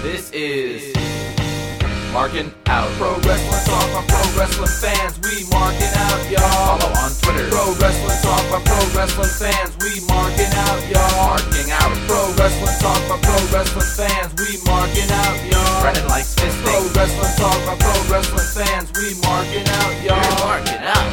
This is Marking Out. Pro Wrestling Talk by Pro Wrestling fans. We marking out, y'all. Follow on Twitter. Pro Wrestling Talk by Pro Wrestling fans. We marking out, y'all. Marking out. Pro Wrestling Talk by Pro Wrestling fans. We marking out, y'all. Brennan likes fisting. Pro Wrestling Talk by Pro Wrestling fans. We marking out, y'all. We're marking out.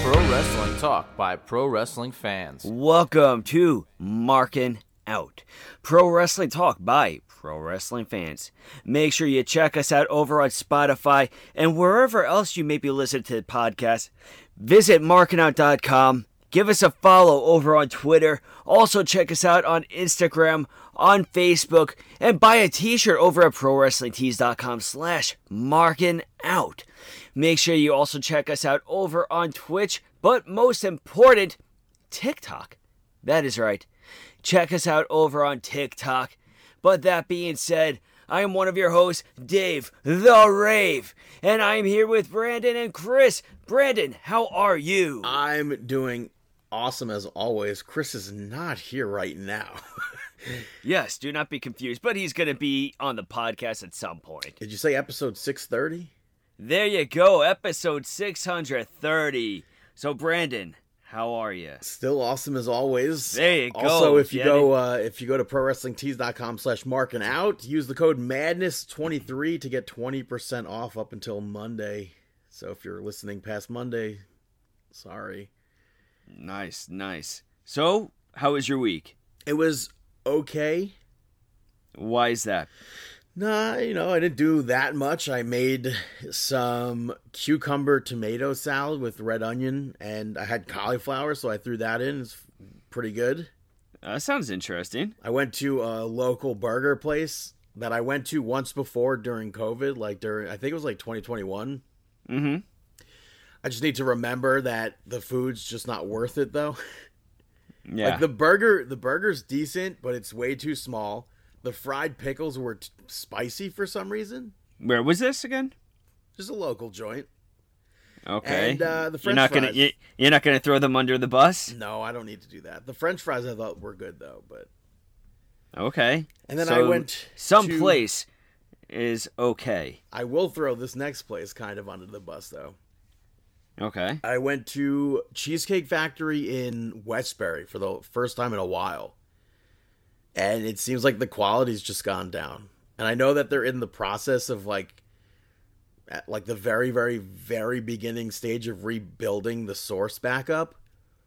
Pro Wrestling Talk by Pro Wrestling fans. Welcome to Marking Out, Pro Wrestling Talk by Pro Wrestling fans. Make sure you check us out over on Spotify and wherever else you may be listening to the podcast. Visit markingout.com. Give us a follow over on Twitter. Also, check us out on Instagram, on Facebook, and buy a t-shirt over at ProWrestlingTees.com slash marking out. Make sure you also check us out over on Twitch, but most important, TikTok. That is right. Check us out over on TikTok. But that being said, I am one of your hosts, Dave the Rave, and I am here with Brandon and Chris. Brandon, how are you? I'm doing awesome as always. Chris is not here right now. yes, do not be confused, but he's going to be on the podcast at some point. Did you say episode 630? There you go, episode 630. So, Brandon, how are you? Still awesome as always. There you go. Also, if you Get go uh, if you go to prowrestlingtees.com slash marking out, use the code madness23 to get 20% off up until Monday. So if you're listening past Monday, sorry. Nice, nice. So, how was your week? It was okay. Why is that? Nah, you know, I didn't do that much. I made some cucumber tomato salad with red onion, and I had cauliflower, so I threw that in. It's pretty good. Uh, sounds interesting. I went to a local burger place that I went to once before during COVID, like during, I think it was like 2021. Mm-hmm. I just need to remember that the food's just not worth it, though. Yeah. Like the burger, the burger's decent, but it's way too small. The fried pickles were t- spicy for some reason. Where was this again? Just a local joint. Okay. And, uh, the you're French not gonna fries. you, you're not gonna throw them under the bus. No, I don't need to do that. The French fries I thought were good though, but Okay. and then So, I went Some to- place is okay. I will throw this next place kind of under the bus though. Okay. I went to Cheesecake Factory in Westbury for the first time in a while. And it seems like the quality's just gone down. And I know that they're in the process of like at like the very very very beginning stage of rebuilding the source back up.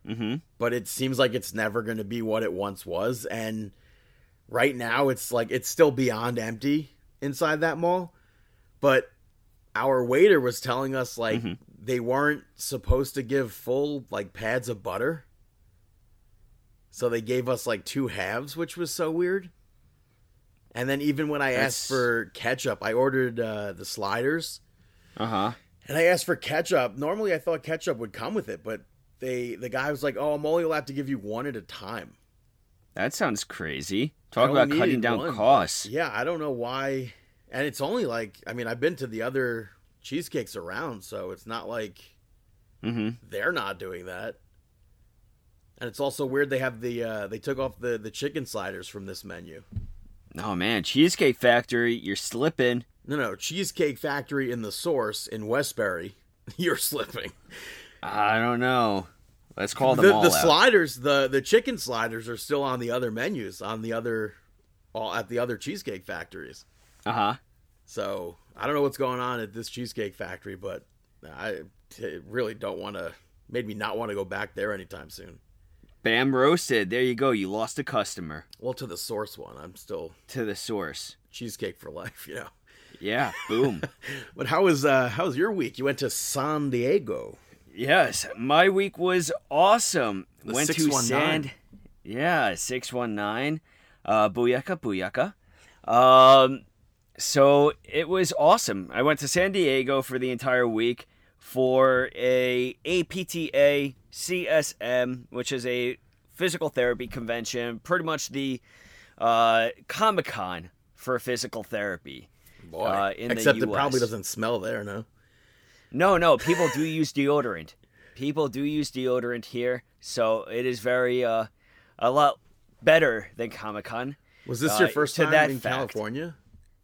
Mm-hmm. but it seems like it's never going to be what it once was and right now it's like it's still beyond empty inside that mall but our waiter was telling us like Mhm. they weren't supposed to give full like pads of butter so they gave us like two halves which was so weird and then even when i asked for ketchup i ordered uh, the sliders Uh huh. and I asked for ketchup. Normally, I thought ketchup would come with it, but they the guy was like, "Oh, I'm only allowed to give you one at a time." That sounds crazy. Talk about cutting down one. costs. Yeah, I don't know why. And it's only like I mean, I've been to the other cheesecakes around, so it's not like Mm-hmm. they're not doing that. And it's also weird they have the uh, they took off the the chicken sliders from this menu. Oh man, Cheesecake Factory, you're slipping. No, no, Cheesecake Factory in the source in Westbury. You're slipping. I don't know. Let's call them the, all the out. sliders the the chicken sliders are still on the other menus on the other all at the other cheesecake factories uh huh. so i don't know what's going on at this cheesecake factory but i t- really don't want to made me not want to go back there anytime soon Bam roasted. There you go. You lost a customer well to the source one i'm still to the source. cheesecake for life you know Yeah. Boom. but how was uh how was your week you went to san diego Yes, my week was awesome. The Went to 619. Sand. Yeah, six one nine. Uh, booyaka, booyaka. Um, so it was awesome. I went to San Diego for the entire week for a APTA CSM, which is a physical therapy convention, pretty much the uh, Comic Con for physical therapy. boy Uh, in the except it probably doesn't smell there no No, no, people do use deodorant. People do use deodorant here, so it is very uh a lot better than Comic Con. Was this Uh, your first time that in fact. California?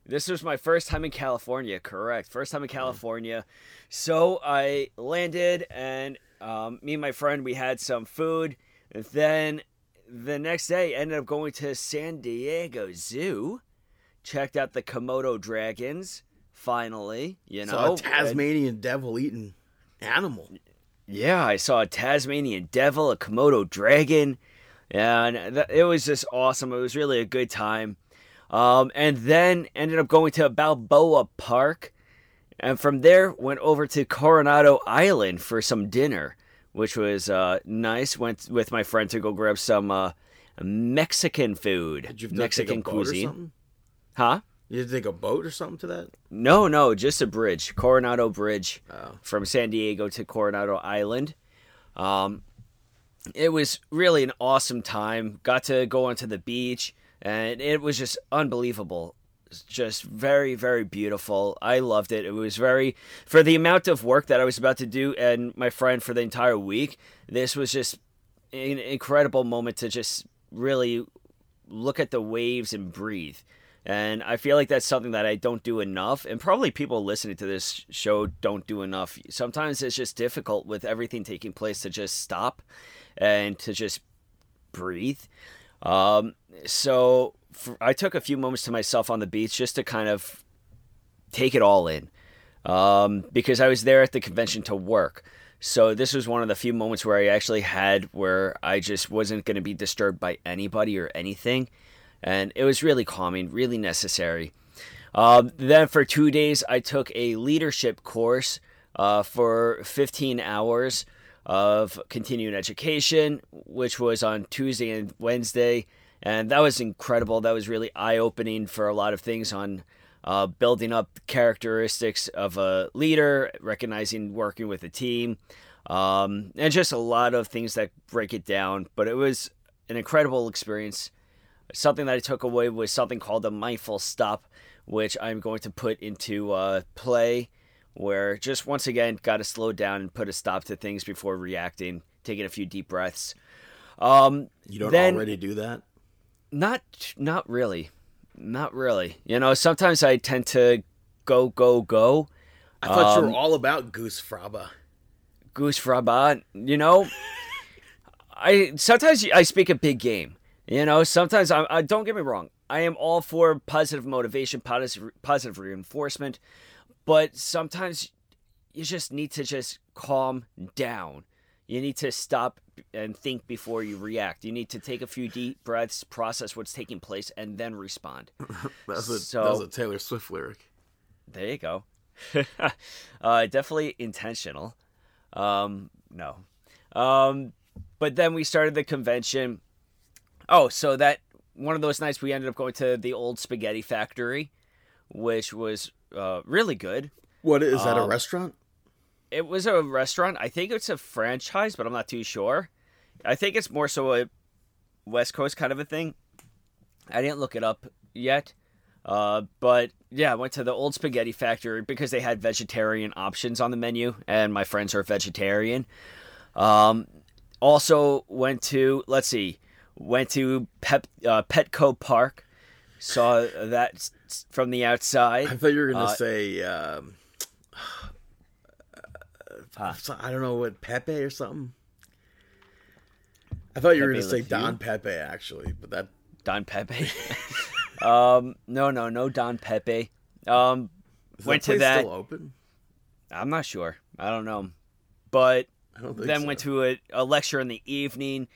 This was my first time in California, correct. First time in California. So I landed, and um, me and my friend, we had some food. Then the next day, ended up going to San Diego Zoo, checked out the Komodo dragons. Finally, you know, Saw a and- Tasmanian devil eating animal. yeah, I saw a Tasmanian devil, a Komodo dragon, and th- it was just awesome. It was really a good time. Um, and then ended up going to Balboa Park, and from there went over to Coronado Island for some dinner, which was uh, nice. Went with my friend to go grab some uh, Mexican food, Did you Mexican take a boat or cuisine, something? huh? You had to take a boat or something to that? No, no, just a bridge, Coronado Bridge, Oh. from San Diego to Coronado Island. Um, it was really an awesome time. Got to go onto the beach, and it was just unbelievable. Just very, very beautiful. I loved it. It was very for the amount of work that I was about to do, and my friend for the entire week. This was just an incredible moment to just really look at the waves and breathe. And I feel like that's something that I don't do enough, and probably people listening to this show don't do enough. Sometimes it's just difficult with everything taking place to just stop and to just breathe. Um, so for, I took a few moments to myself on the beach just to kind of take it all in um, because I was there at the convention to work. So this was one of the few moments where I actually had where I just wasn't going to be disturbed by anybody or anything, and it was really calming, really necessary. Um, then for two days, I took a leadership course uh, for 15 hours of continuing education, which was on Tuesday and Wednesday. And that was incredible. That was really eye opening for a lot of things on uh, building up characteristics of a leader, recognizing working with a team, um, and just a lot of things that break it down. But it was an incredible experience. Something that I took away was something called the mindful stop, which I'm going to put into uh, play, where just once again, got to slow down and put a stop to things before reacting, taking a few deep breaths. Um, You don't Then- already do that? Not not really. Not really. You know sometimes i tend to go go go. I thought you Um, were all about Goosfraba. goose frabat you know i sometimes i speak a big game you know sometimes I, I don't get me wrong i am all for positive motivation positive positive reinforcement but sometimes you just need to just calm down you need to stop and think before you react you need to take a few deep breaths process what's taking place and then respond That's a, So- that was a Taylor Swift lyric. There you go. uh, definitely intentional. Um, no. Um, but then we started the convention. Oh, so that one of those nights we ended up going to the old spaghetti factory, which was uh, really good. What is that? A Um, restaurant? It was a restaurant. I think it's a franchise, but I'm not too sure. I think it's more so a West Coast kind of a thing. I didn't look it up yet. Uh, but yeah, I went to the old spaghetti factory because they had vegetarian options on the menu, and my friends are vegetarian. Um, also went to let's see, went to Pep uh, Petco Park, saw that from the outside. I thought you were gonna uh, say. Um, So- I don't know what Pepe or something. I thought you were gonna say Le Don Pepe actually, but that Don Pepe. um, no, no, no Don Pepe. Um, is Went that to that- still open. I'm not sure. I don't know. But I don't then so. went to a, a lecture in the evening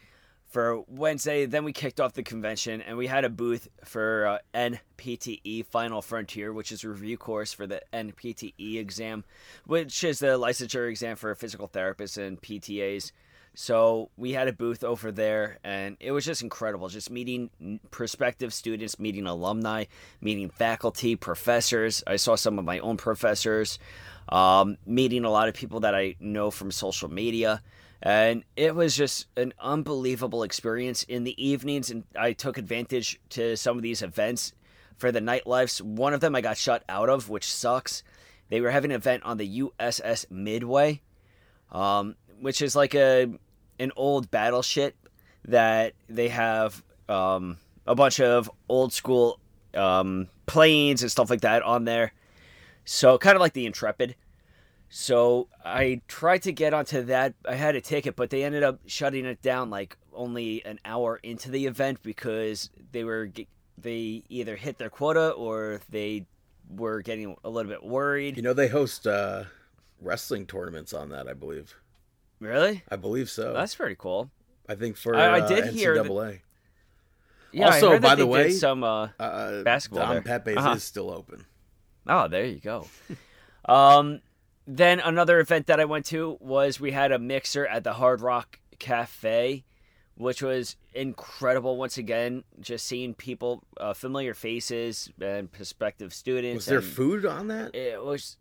for Wednesday. Then we kicked off the convention and we had a booth for uh, NPTE Final Frontier, which is a review course for the NPTE exam, which is the licensure exam for physical therapists and PTAs. So we had a booth over there, and it was just incredible. Just meeting prospective students, meeting alumni, meeting faculty, professors. I saw some of my own professors, um, meeting a lot of people that I know from social media. And it was just an unbelievable experience in the evenings. And I took advantage to some of these events for the nightlives. One of them I got shut out of, which sucks. They were having an event on the USS Midway, um, which is like a an old battleship that they have um, a bunch of old school um, planes and stuff like that on there. So kind of like the Intrepid. So I tried to get onto that. I had a ticket, but they ended up shutting it down like only an hour into the event because they were they either hit their quota or they were getting a little bit worried. You know, they host uh, wrestling tournaments on that, I believe. Really? I believe so. That's pretty cool. I think for I- I uh, did hear that- NCAA. Yeah, I Also, by the way, some uh, uh, basketball Don there. Pepe's Uh-huh. is still open. Oh, there you go. um, then another event that I went to was we had a mixer at the Hard Rock Cafe, which was incredible. Once again, just seeing people, uh, familiar faces, and prospective students. Was there food on that? It was.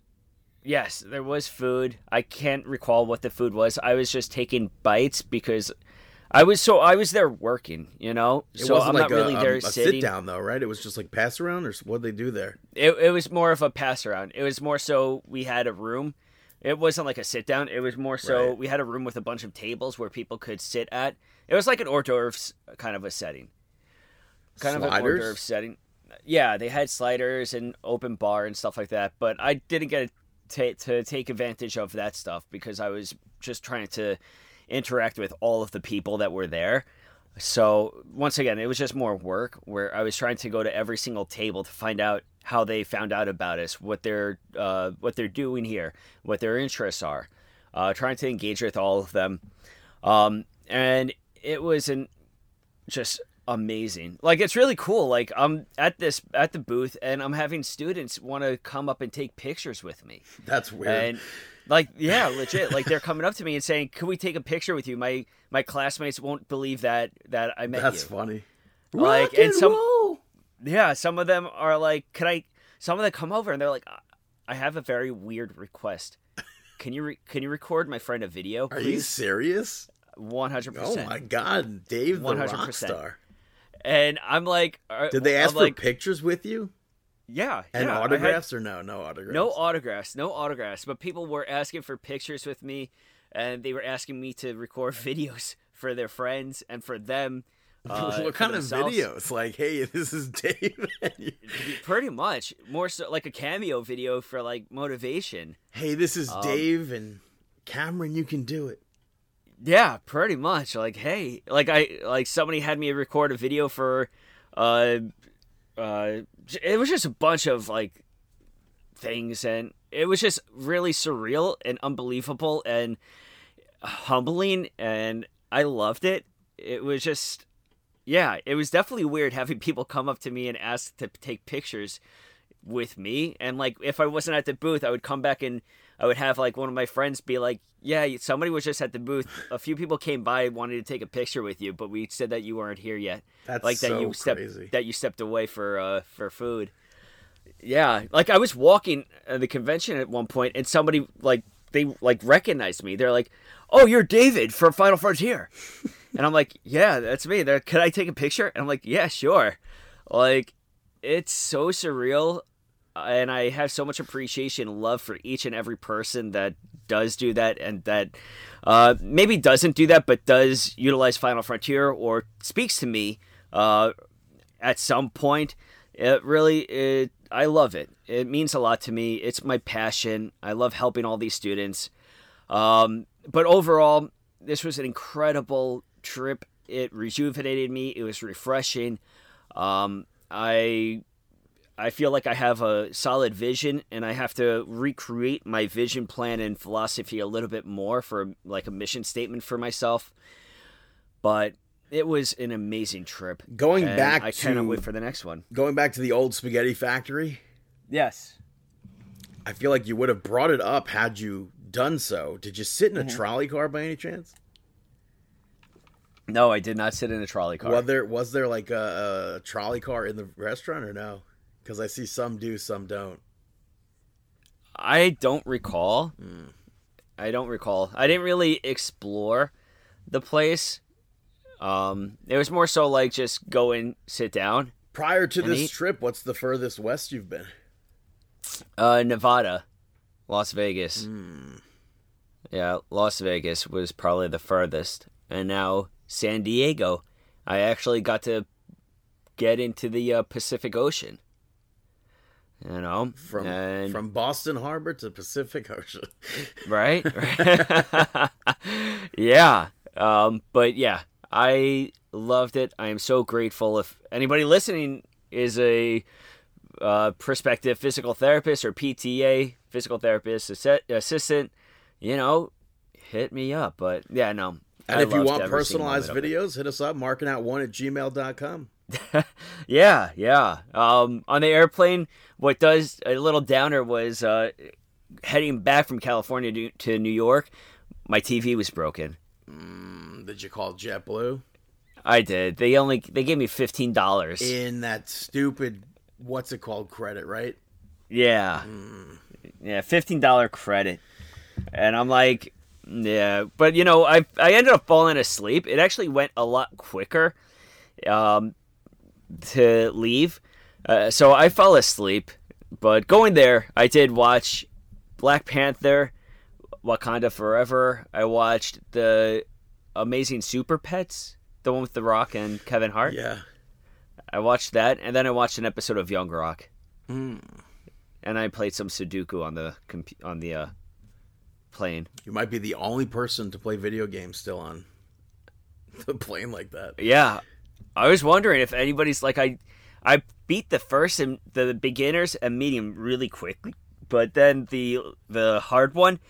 Yes, there was food. I can't recall what the food was. I was just taking bites because I was so I was there working, you know. It so wasn't I'm like not really there um, a sitting. sit down though, right? It was just like pass around, or what they do there? It, it was more of a pass around. It was more so we had a room. It wasn't like a sit down. It was more so Right. we had a room with a bunch of tables where people could sit at. It was like an hors d'oeuvres kind of a setting. Kind of an hors Sliders? d'oeuvre setting. Yeah, they had sliders and open bar and stuff like that. But I didn't get to, to take advantage of that stuff because I was just trying to interact with all of the people that were there. So once again, it was just more work where I was trying to go to every single table to find out how they found out about us, what they're uh, what they're doing here, what their interests are, uh, trying to engage with all of them, um, and it was an just amazing. Like it's really cool. Like I'm at this at the booth and I'm having students want to come up and take pictures with me. That's weird. And like yeah, legit. Like they're coming up to me and saying, "Can we take a picture with you?" My my classmates won't believe that that I met That's you. funny. Like, Rock and some- roll! Yeah, some of them are like, "Can I?" Some of them come over and they're like, "I have a very weird request. Can you re- can you record my friend a video, Are you serious? One hundred percent. Oh my god, Dave the 100%. rock star. And I'm like, uh, Did they I'm ask for like, pictures with you yeah, and yeah, I had- autographs or no? No autographs. No autographs, no autographs. But people were asking for pictures with me, and they were asking me to record videos for their friends and for them. Uh, what kind of videos? Like, hey, this is Dave. Pretty much, more so like a cameo video for like motivation. hey, this is Um, Dave and Cameron. You can do it. Yeah, pretty much. Like, hey, like I like somebody had me record a video for, uh, uh, it was just a bunch of like things, and it was just really surreal and unbelievable and humbling, and I loved it. It was just, yeah, it was definitely weird having people come up to me and ask to take pictures with me, and like if I wasn't at the booth, I would come back and I would have like one of my friends be like, "Yeah, somebody was just at the booth. A few people came by wanted to take a picture with you, but we said that you weren't here yet. That's like that so you stepped crazy. that you stepped away for uh for food." Yeah, like I was walking at the convention at one point, and somebody like they like recognized me. They're like, "Oh, you're David from Final Frontier," and I'm like, "Yeah, that's me." They're, "Could I take a picture?" And I'm like, "Yeah, sure." Like, it's so surreal, and I have so much appreciation and love for each and every person that does do that and that uh, maybe doesn't do that, but does utilize Final Frontier or speaks to me uh, at some point. It really, it, I love it. It means a lot to me. It's my passion. I love helping all these students. Um, but overall, this was an incredible trip. It rejuvenated me. It was refreshing. Um, I I feel like I have a solid vision, and I have to recreate my vision plan and philosophy a little bit more for like a mission statement for myself. But it was an amazing trip. Going back I cannot to- wait for the next one. Going back to the old spaghetti factory, Yes. I feel like you would have brought it up had you done so. Did you sit in a Mm-hmm. trolley car by any chance? No, I did not sit in a trolley car. Was there was there like a, a trolley car in the restaurant or no? Because I see some do, some don't. I don't recall. Hmm. I don't recall. I didn't really explore the place. Um, it was more so like just go and sit down. Prior to this eat? trip, what's the furthest west you've been? Uh, Nevada, Las Vegas. Hmm. Yeah, Las Vegas was probably the furthest, and now San Diego. I actually got to get into the uh, Pacific Ocean. You know, From and, from Boston Harbor to Pacific Ocean. right? yeah. Um, but yeah, I loved it. I am so grateful. If anybody listening is a uh, prospective physical therapist or PTA, physical therapist assi- assistant, you know, hit me up. But yeah, no. And I if you want personalized moment of it. videos, hit us up, markingout1 at gmail.com. Yeah, yeah. Um, on the airplane, what does a little downer was uh, heading back from California to, to New York. My TV was broken. Did you call JetBlue? I did. They only they gave me fifteen dollars. In that stupid, what's it called, credit, right? Yeah, yeah, fifteen dollar credit, and I'm like, yeah, but you know, I I ended up falling asleep. It actually went a lot quicker, um, to leave, uh, so I fell asleep. But going there, I did watch Black Panther, Wakanda Forever. I watched the Amazing Super Pets, the one with The Rock and Kevin Hart. Yeah. I watched that, and then I watched an episode of Young Rock. And I played some Sudoku on the on the uh, plane. You might be the only person to play video games still on the plane like that. Yeah, I was wondering if anybody's like I, I beat the first and the beginners and medium really quickly, but then the the hard one,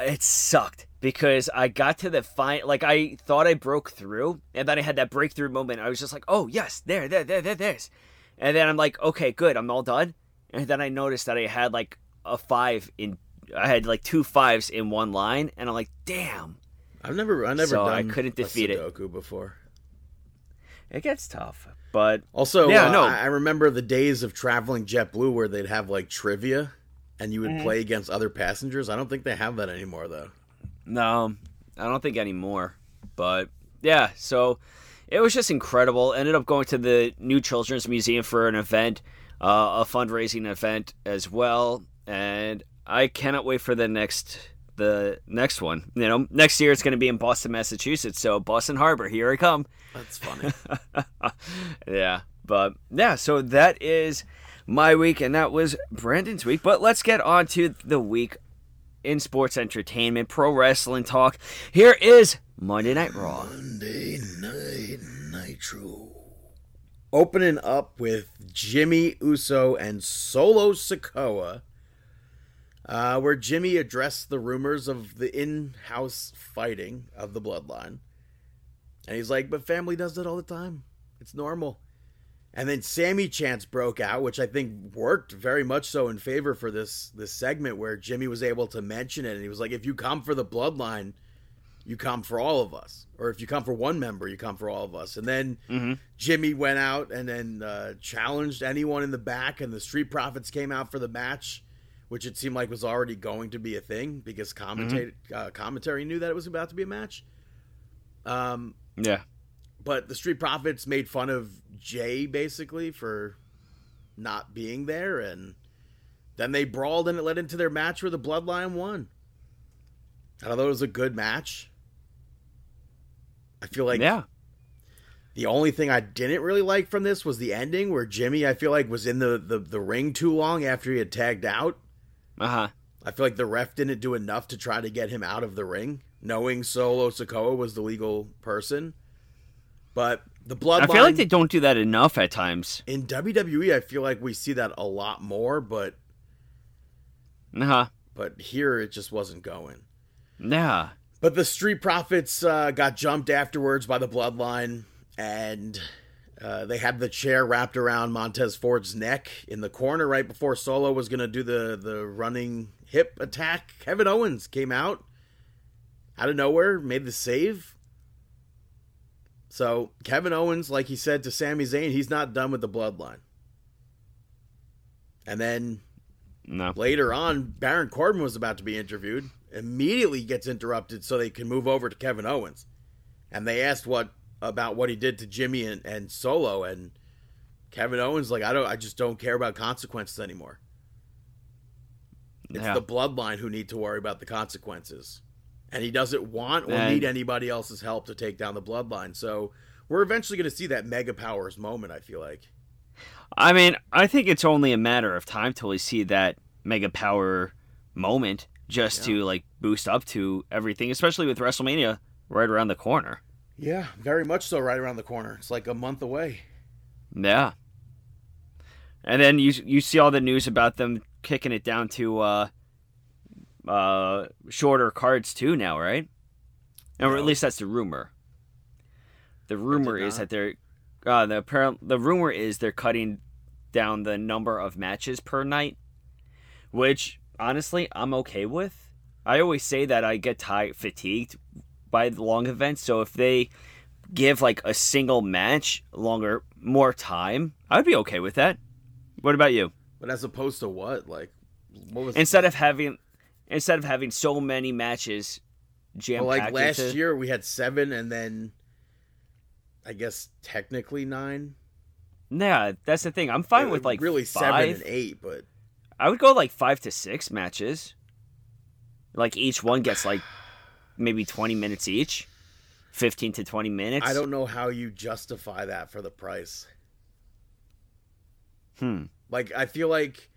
it sucked because I got to the fine like I thought I broke through, and then I had that breakthrough moment. I was just like, oh yes, there, there, there, there, there's, and then I'm like, okay, good, I'm all done, and then I noticed that I had like a five in. I had like two fives in one line, and I'm like, damn, I've never, I never So done I couldn't defeat it. Sudoku before. It gets tough. But Also, Yeah, uh, no. I remember the days of traveling JetBlue where they'd have like trivia, and you would Mm-hmm. play against other passengers. I don't think they have that anymore, though. No, I don't think anymore. But yeah, so it was just incredible. Ended up going to the New Children's Museum for an event, uh, a fundraising event as well, and I cannot wait for the next the next one. You know, next year it's going to be in Boston, Massachusetts. So Boston Harbor, here I come. That's funny. yeah, but yeah, so that is my week, and that was Brandon's week. But let's get on to the week in sports entertainment, pro wrestling talk. Here is Monday Night Raw. Monday Night Nitro. Opening up with Jimmy Uso and Solo Sikoa, uh, where Jimmy addressed the rumors of the in house fighting of the bloodline. And he's like, but family does it all the time. It's normal. And then Sami chants broke out, which I think worked very much so in favor for this this segment where Jimmy was able to mention it and he was like, if you come for the bloodline, you come for all of us. Or if you come for one member, you come for all of us. And then Jimmy went out and then uh, challenged anyone in the back, and the Street Profits came out for the match, which it seemed like was already going to be a thing because commentate, uh, commentary knew that it was about to be a match. Um, Yeah. but the Street Profits made fun of Jay basically for not being there, and then they brawled, and it led into their match where the Bloodline won. I thought it was a good match. I feel like yeah. the only thing I didn't really like from this was the ending, where Jimmy I feel like was in the the, the ring too long after he had tagged out. Uh huh. I feel like the ref didn't do enough to try to get him out of the ring, knowing Solo Sikoa was the legal person. But the bloodline I feel like they don't do that enough at times. in WWE, I feel like we see that a lot more, but Uh huh. but here it just wasn't going. Yeah. But the Street Profits uh, got jumped afterwards by the Bloodline, and uh, they had the chair wrapped around Montez Ford's neck in the corner right before Solo was going to do the the running hip attack. Kevin Owens came out out of nowhere, made the save. So Kevin Owens, like he said to Sami Zayn, he's not done with the Bloodline. And then No. Later on, Baron Corbin was about to be interviewed. Immediately gets interrupted so they can move over to Kevin Owens. And they asked what about what he did to Jimmy and, and Solo and Kevin Owens like I don't I just don't care about consequences anymore. It's Yeah. the bloodline who need to worry about the consequences. And he doesn't want or And- need anybody else's help to take down the bloodline. So we're eventually going to see that Mega Powers moment. I feel like. I mean, I think it's only a matter of time till we see that Mega Power moment just Yeah. to like boost up to everything, especially with WrestleMania right around the corner. Yeah, very much so. Right around the corner. It's like a month away. Yeah. And then you you see all the news about them kicking it down to uh uh shorter cards too now, right? Or at least that's the rumor. The rumor is that they're uh the apparent the rumor is they're cutting down the number of matches per night, which honestly I'm okay with. I always say that I get tired fatigued by the long events, so if they give like a single match longer more time, I'd be okay with that. What about you? But as opposed to what? Like, what was Instead of having instead of having so many matches jam Well, like last into, year we had seven, and then I guess technically nine. Yeah, that's the thing. I'm fine Uh, with like really five. seven and eight, but I would go like five to six matches. Like each one gets like maybe twenty minutes each. Fifteen to twenty minutes. I don't know how you justify that for the price. Hmm. Like, I feel like,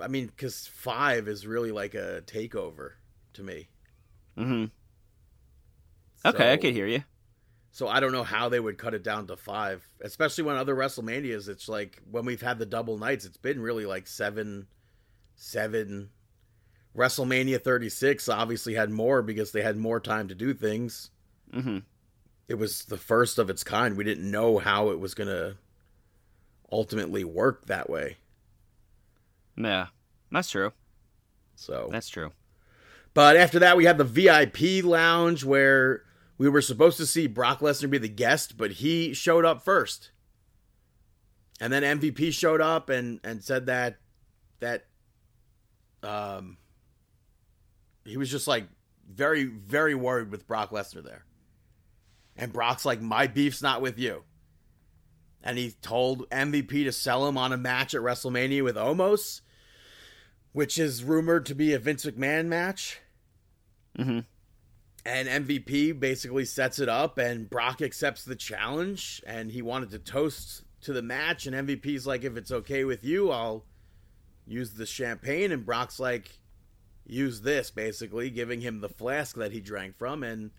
I mean, because five is really like a takeover to me. Mm-hmm. Okay, I So- could hear you. So I don't know how they would cut it down to five, especially when other WrestleManias, it's like when we've had the double nights, it's been really like seven, seven. WrestleMania 36 obviously had more because they had more time to do things. Mm-hmm. It was the first of its kind. We didn't know how it was going to ultimately work that way. Yeah, that's true. So, That's true. but after that, we had the VIP lounge where we were supposed to see Brock Lesnar be the guest, but he showed up first. And then MVP showed up and and said that that um he was just like very very worried with Brock Lesnar there. And Brock's like my beef's not with you. And he told MVP to sell him on a match at WrestleMania with Omos, which is rumored to be a Vince McMahon match Mm-hmm. and MVP basically sets it up, and Brock accepts the challenge, and he wanted to toast to the match, and MVP's like, if it's okay with you, I'll use the champagne, and Brock's like, use this, basically, giving him the flask that he drank from, and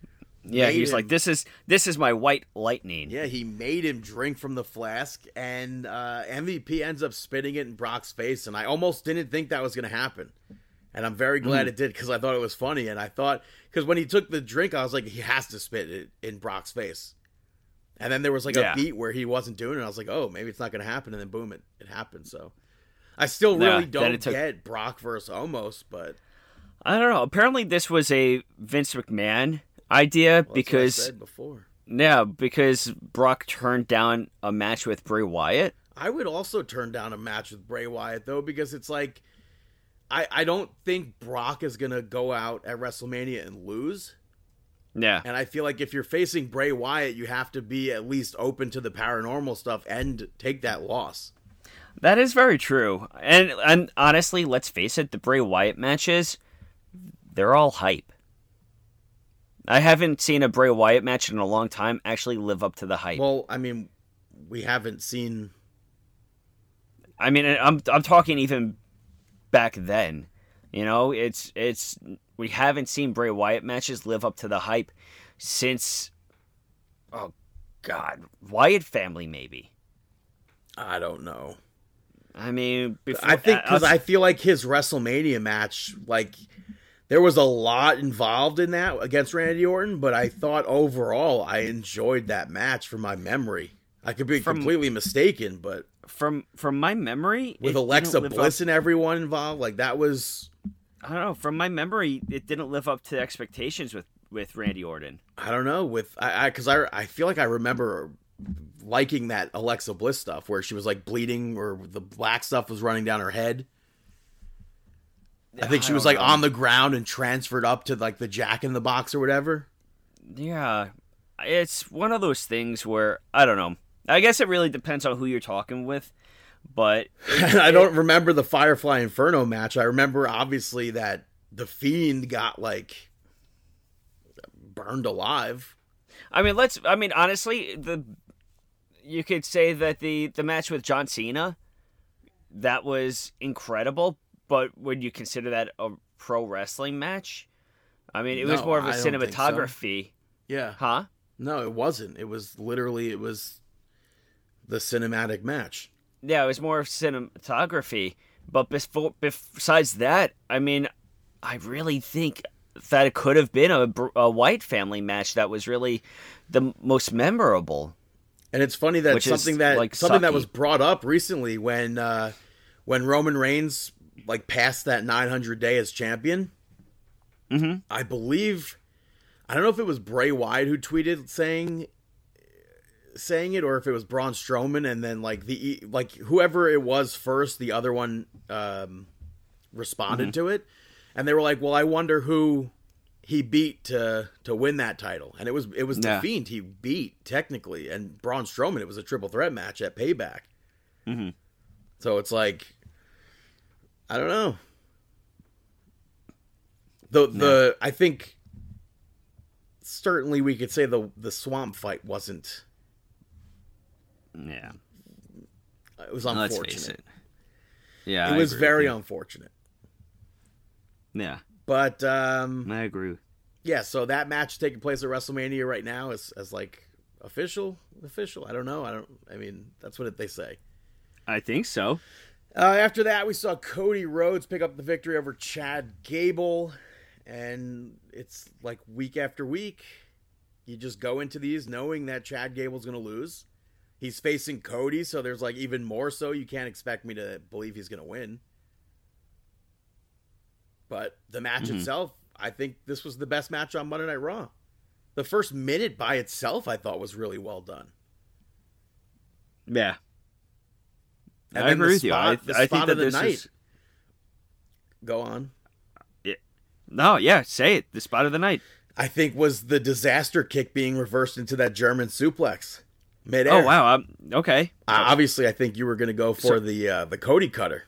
Yeah, he's him- like, this is this is my white lightning. yeah, he made him drink from the flask, and uh, MVP ends up spitting it in Brock's face, and I almost didn't think that was going to happen. And I'm very glad it did because I thought it was funny, and I thought because when he took the drink, I was like, he has to spit it in Brock's face. And then there was like Yeah. a beat where he wasn't doing it. I was like, oh, maybe it's not going to happen, and then boom, it, it happened. So I still really don't took- get Brock versus Omos, but I don't know. Apparently, this was a Vince McMahon idea well, that's what I because said before. yeah, because Brock turned down a match with Bray Wyatt. I would also turn down a match with Bray Wyatt though because it's like I I don't think Brock is gonna go out at WrestleMania and lose. Yeah, And I feel like if you're facing Bray Wyatt, you have to be at least open to the paranormal stuff and take that loss. that is very true. And and honestly, let's face it, the Bray Wyatt matches, they're all hype. I haven't seen a Bray Wyatt match in a long time actually live up to the hype. Well, I mean, we haven't seen I mean, I'm I'm talking even back then. You know, it's it's we haven't seen Bray Wyatt matches live up to the hype since oh god, Wyatt family maybe. I don't know. I mean, before, I think because uh, I feel like his WrestleMania match, like there was a lot involved in that against Randy Orton, but I thought overall I enjoyed that match from my memory. I could be From- completely mistaken, but from from my memory with Alexa Bliss up, and everyone involved, like that was I don't know. From my memory, it didn't live up to expectations with with Randy Orton. I don't know with I because I, I feel like I remember liking that Alexa Bliss stuff where she was like bleeding or the black stuff was running down her head. I think she was like know. on the ground and transferred up to like the Jack in the Box or whatever. Yeah, it's one of those things where I don't know. I guess it really depends on who you're talking with, but I don't remember the Firefly Inferno match. I remember obviously that the Fiend got like burned alive. I mean, let's. I mean, honestly, the you could say that the the match with John Cena that was incredible, but would you consider that a pro wrestling match? I mean, it was more of a I don't so. cinematography, Yeah. huh? No, it wasn't. It was literally it was the cinematic match. Yeah, it was more of cinematography. But before, besides that, I mean, I really think that it could have been a, a Wyatt family match that was really the most memorable. And it's funny that something that like, something that was brought up recently when uh when Roman Reigns like past that 900 day as champion. Mm-hmm. I believe I don't know if it was Bray Wyatt who tweeted saying saying it or if it was Braun Strowman and then like the like whoever it was first the other one um responded Mm-hmm. to it and they were like well I wonder who he beat to to win that title and it was it was Yeah. the Fiend he beat technically and Braun Strowman it was a triple threat match at Payback Mm-hmm. so it's like I don't know. The the I think certainly we could say the the swamp fight wasn't Yeah, it was let's unfortunate. face it. Yeah, it I was very unfortunate. Yeah, but um I agree. yeah so that match taking place at WrestleMania right now is as like official? Official? I don't know. I don't I mean that's what they say. I think so. Uh, after that, we saw Cody Rhodes pick up the victory over Chad Gable, and it's like week after week, you just go into these knowing that Chad Gable's going to lose. He's facing Cody, so there's like even more so you can't expect me to believe he's going to win. But the match Mhm. itself, I think this was the best match on Monday Night Raw. The first minute by itself, I thought was really well done. Yeah, And I agree with you. I, spot- the I spot think of that the this night. is Go on. no. Yeah, say it. The spot of the night. I think was the disaster kick being reversed into that German suplex midair. Oh wow. Um, okay. Uh, obviously, I think you were going to go for So- the uh, the Cody cutter,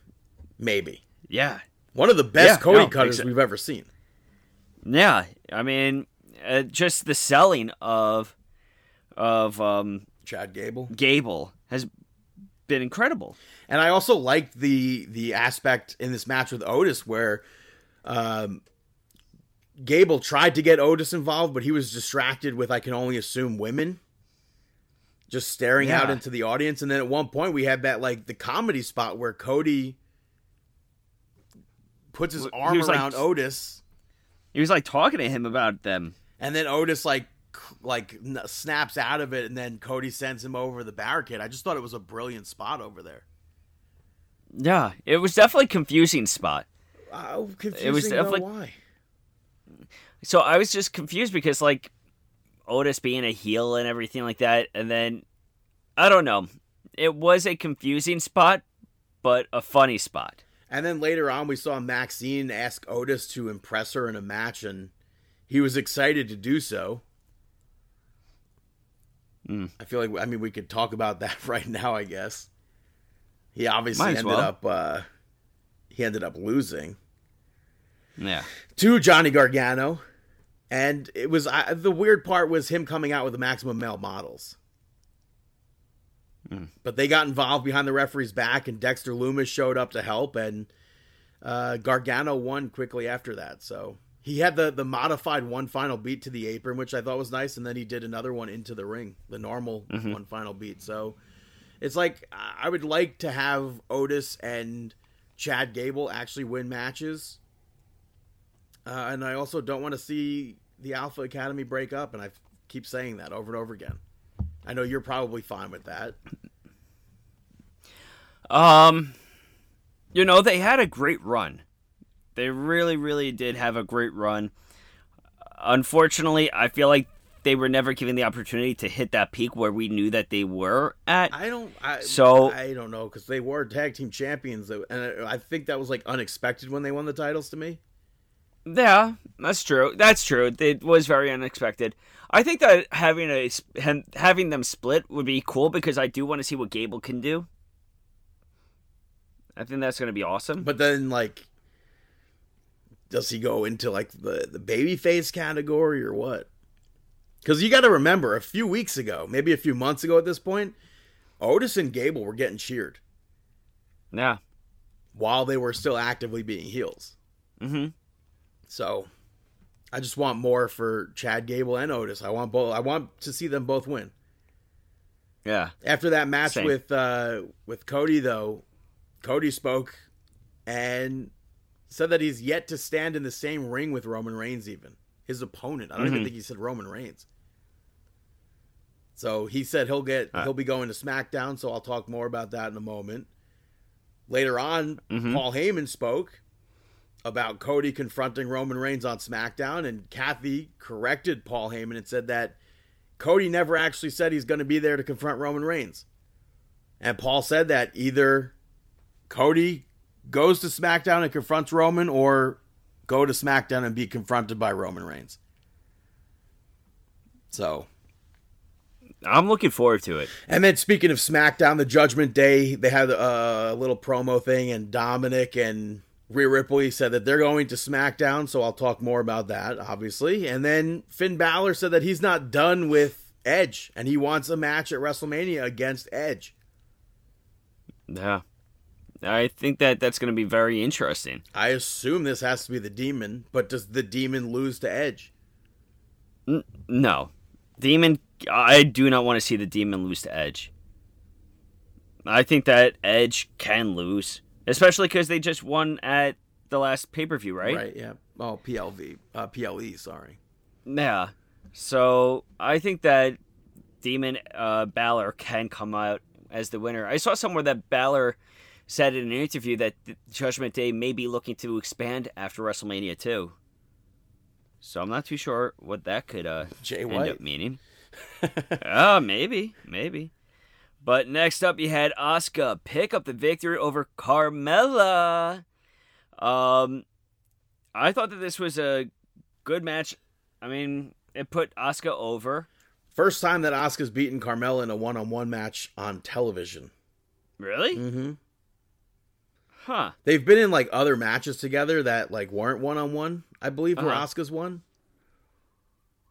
maybe Yeah. one of the best Yeah, Cody no, cutters we've ever seen. Yeah, I mean, uh, just the selling of of um, Chad Gable, Gable has been incredible. and I also liked the the aspect in this match with Otis where um, Gable tried to get Otis involved, but he was distracted with I can only assume women. Just staring out into the audience, and then at one point we had that like the comedy spot where Cody puts his arm was, like, around Otis, He was like talking to him about them. and then Otis like like snaps out of it, and then Cody sends him over the barricade. I just thought it was a brilliant spot over there. Yeah, it was definitely a confusing spot. Uh, confusing though, definitely- why. So I was just confused because like Otis being a heel and everything like that, and then I don't know. It was a confusing spot, but a funny spot. And then later on, we saw Maxxine ask Otis to impress her in a match, and he was excited to do so. Mm. I feel like I mean we could talk about that right now. I guess he obviously ended well. up uh, he ended up losing Yeah. to Johnny Gargano, and it was I, the weird part was him coming out with the maximum male models. Mm. But they got involved behind the referee's back, and Dexter Lumis showed up to help, and uh, Gargano won quickly after that. So he had the the modified one final beat to the apron, which I thought was nice, and then he did another one into the ring, the normal Mhm. one final beat. So it's like I would like to have Otis and Chad Gable actually win matches, uh, and I also don't want to see the Alpha Academy break up, and I keep saying that over and over again. I know you're probably fine with that. Um, you know, they had a great run. They really, really did have a great run. Unfortunately, I feel like they were never given the opportunity to hit that peak where we knew that they were at. I don't. I, So- I don't know because they were tag team champions, and I think that was like unexpected when they won the titles to me. Yeah, that's true. That's true. It was very unexpected. I think that having a having them split would be cool because I do want to see what Gable can do. I think that's going to be awesome. But then, like, does he go into like the the baby face category or what? Because you got to remember, a few weeks ago, maybe a few months ago at this point, Otis and Gable were getting cheered Yeah. while they were still actively being heels. Mm-hmm. So I just want more for Chad Gable and Otis. I want both. I want to see them both win. Yeah. After that match Same. with uh, with Cody, though, Cody spoke and said that he's yet to stand in the same ring with Roman Reigns. Even his opponent. I don't even Mhm. think he said Roman Reigns. So he said he'll get Uh. he'll be going to SmackDown. So I'll talk more about that in a moment. Later on, Mhm. Paul Heyman spoke about Cody confronting Roman Reigns on SmackDown, and Kathy corrected Paul Heyman and said that Cody never actually said he's going to be there to confront Roman Reigns. And Paul said that either Cody goes to SmackDown and confronts Roman, or go to SmackDown and be confronted by Roman Reigns. So, I'm looking forward to it. and then speaking of SmackDown, the Judgment Day, they had a little promo thing, and Dominic and Rhea Ripley said that they're going to SmackDown, so I'll talk more about that, obviously. And then Finn Balor said that he's not done with Edge, and he wants a match at WrestleMania against Edge. Yeah. I think that that's going to be very interesting. I assume this has to be the Demon, but does the Demon lose to Edge? No. Demon, I do not want to see the Demon lose to Edge. I think that Edge can lose, especially because they just won at the last pay per view, right? Right, yeah. Oh, PLV. Uh, PLE, sorry. Yeah. So I think that Demon uh, Balor can come out as the winner. I saw somewhere that Balor said in an interview that Judgment Day may be looking to expand after WrestleMania too. So I'm not too sure what that could uh, Jay end up meaning. uh, maybe, maybe. But next up, you had Asuka pick up the victory over Carmella. Um, I thought that this was a good match. I mean, it put Asuka over. First time that Asuka's beaten Carmella in a one on one match on television. Really? Mm-hmm. Huh. They've been in like other matches together that like weren't one on one, I believe, where Uh-huh. Asuka's won.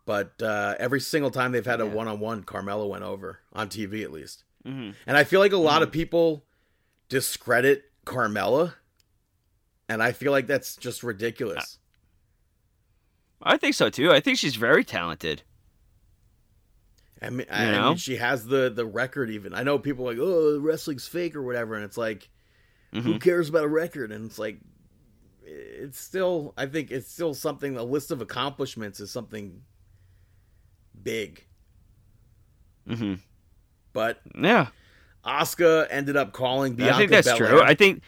But uh, every single time they've had a one on one, Carmella went over on TV at least. hmm And I feel like a lot of people discredit Carmella, and I feel like that's just ridiculous. I think so too. I think she's very talented. I mean, I, I mean, she has the the record. Even I know people are like, oh, wrestling's fake or whatever, and it's like, who Mhm. cares about a record? And it's like, it's still. I think it's still something. A list of accomplishments is something big, hmm but Yeah, Asuka ended up calling Bianca I think that's Belair. true. I think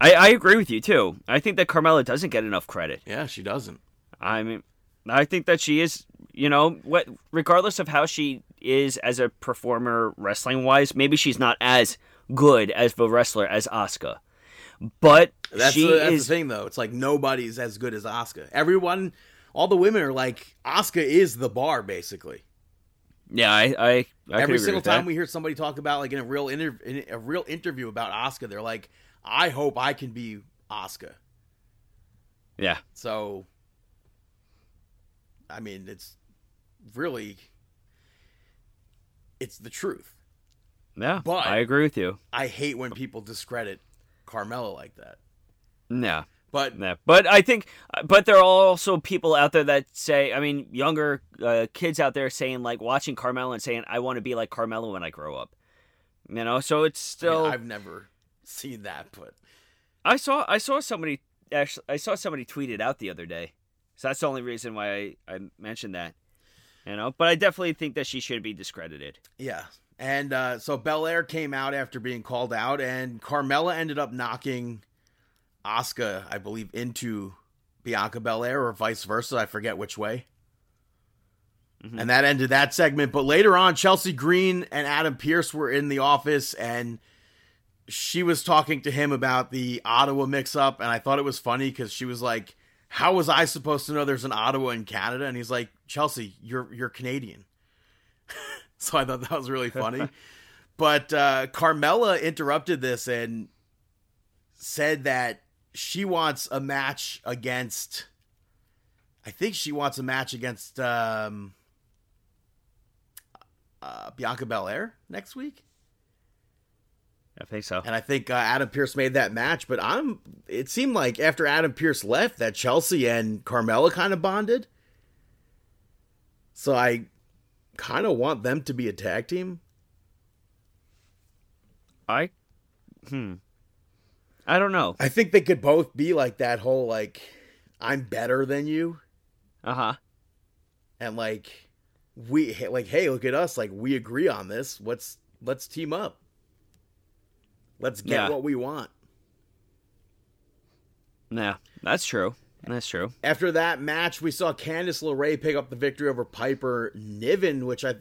I, I agree with you too. I think that Carmella doesn't get enough credit. yeah, she doesn't. I mean, I think that she is, you know, what regardless of how she is as a performer wrestling wise, maybe she's not as good as the wrestler as Asuka. But That's, she the, that's is the thing, though. It's like nobody's as good as Asuka. Everyone, all the women are like, Asuka is the bar, basically. Yeah, I I, I Every single time that. we hear somebody talk about like in a real inter- in a real interview about Asuka, they're like, "I hope I can be Asuka." Yeah. So, I mean, it's really, it's the truth. Yeah. But- I agree with you. I hate when people discredit Carmella like that. Yeah. But Yeah, but I think, but there are also people out there that say, I mean, younger uh, kids out there saying like watching Carmella and saying, "I want to be like Carmella when I grow up." You know, so it's I mean, still. I've never seen that. But I saw, I saw somebody actually, I saw somebody tweet it out the other day, so that's the only reason why I, I mentioned that. You know, but I definitely think that she should be discredited. Yeah. And uh, so Belair came out after being called out, and Carmella ended up knocking Asuka, I believe, into Bianca Belair or vice versa. I forget which way. Mhm. And that ended that segment. But later on, Chelsea Green and Adam Pearce were in the office, and she was talking to him about the Ottawa mix up. And I thought it was funny because she was like, How was I supposed to know there's an Ottawa in Canada? And he's like, Chelsea, you're you're Canadian. so I thought that was really funny. but uh, Carmella interrupted this and said that she wants a match against. I think she wants a match against um, uh, Bianca Belair next week. I think so. And I think uh, Adam Pearce made that match, but I'm. It seemed like after Adam Pearce left, that Chelsea and Carmella kind of bonded. So I kind of want them to be a tag team. I, hmm, I don't know. I think they could both be like that whole like, I'm better than you, Uh huh. and like, we like, hey, look at us, like we agree on this. Let's let's team up. Let's get Yeah. what we want. Yeah, that's true. That's true. After that match, we saw Candice LeRae pick up the victory over Piper Niven, which I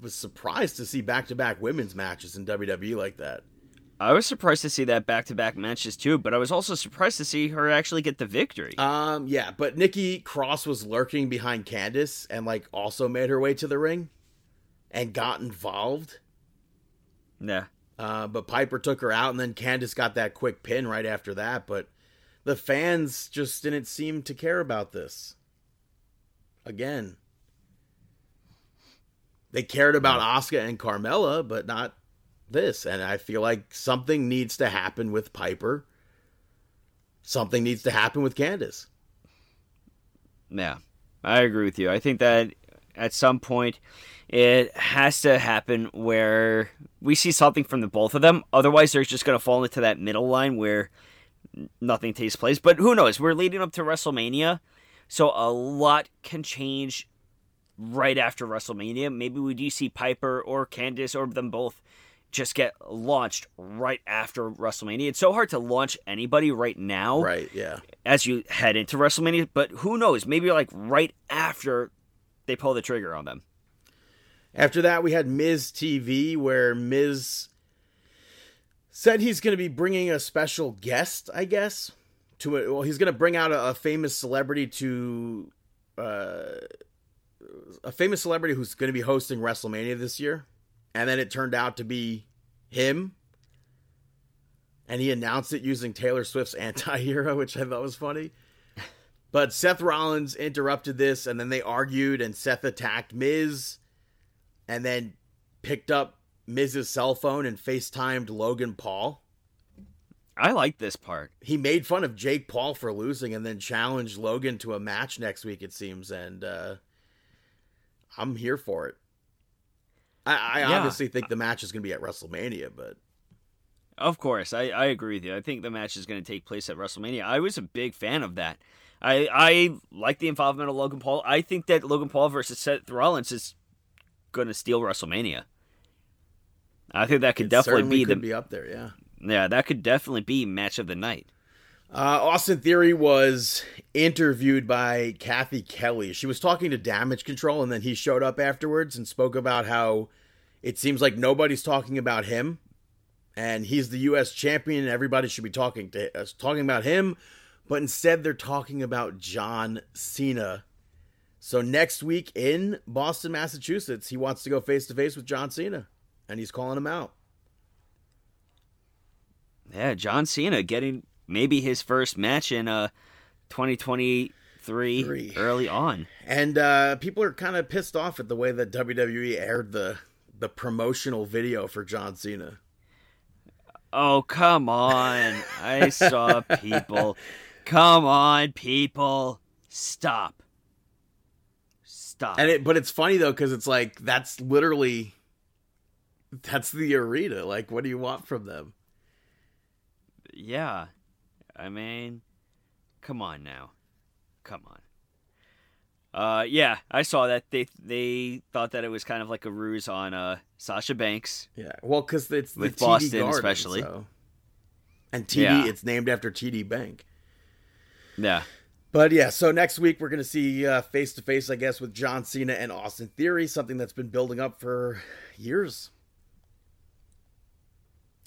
was surprised to see back to back women's matches in WWE like that. I was surprised to see that back to back matches too, but I was also surprised to see her actually get the victory. Um, yeah, but Nikki Cross was lurking behind Candice and like also made her way to the ring and got involved. yeah. Uh, but Piper took her out, and then Candice got that quick pin right after that. But the fans just didn't seem to care about this. Again, they cared about Asuka and Carmella, but not this. And I feel like something needs to happen with Piper. Something needs to happen with Candice. Yeah, I agree with you. I think that at some point it has to happen where we see something from the both of them. Otherwise, they're just going to fall into that middle line where nothing takes place. But who knows? We're leading up to WrestleMania, so a lot can change right after WrestleMania. Maybe we do see Piper or Candice or them both just get launched right after WrestleMania. It's so hard to launch anybody right now Right, yeah. as you head into WrestleMania, but who knows? Maybe like right after they pull the trigger on them. After that, we had Miz TV, where Miz said he's going to be bringing a special guest, I guess. To a, well, he's going to bring out a, a famous celebrity to uh, a famous celebrity who's going to be hosting WrestleMania this year, and then it turned out to be him. And he announced it using Taylor Swift's anti-hero, which I thought was funny. But Seth Rollins interrupted this, and then they argued, and Seth attacked Miz and then picked up Miz's cell phone and FaceTimed Logan Paul. I like this part. He made fun of Jake Paul for losing and then challenged Logan to a match next week, it seems, and uh, I'm here for it. I, I Yeah. obviously think the match is going to be at WrestleMania, but Of course, I, I agree with you. I think the match is going to take place at WrestleMania. I was a big fan of that. I I like the involvement of Logan Paul. I think that Logan Paul versus Seth Rollins is going to steal WrestleMania. I think that could it definitely be could the be up there, yeah. yeah that could definitely be match of the night. Uh, Austin Theory was interviewed by Kathy Kelly. She was talking to Damage Control, and then he showed up afterwards and spoke about how it seems like nobody's talking about him, and he's the U.S. champion, and everybody should be talking to uh, talking about him, but instead they're talking about John Cena. So next week in Boston, Massachusetts, he wants to go face to face with John Cena, and he's calling him out. Yeah, John Cena getting maybe his first match in uh 2023 Three. early on. And uh, people are kind of pissed off at the way that WWE aired the the promotional video for John Cena. Oh, come on. I saw people. Come on, people. Stop. Stop. And it, but it's funny though because it's like that's literally that's the arena. Like, what do you want from them? yeah. I mean, come on now. Come on. Uh yeah, I saw that they they thought that it was kind of like a ruse on uh Sasha Banks. Yeah, well, because it's the With TD Boston Garden, especially. so- and TD, Yeah. it's named after TD Bank. Yeah. But yeah, so next week we're going to see face to face, I guess, with John Cena and Austin Theory, something that's been building up for years.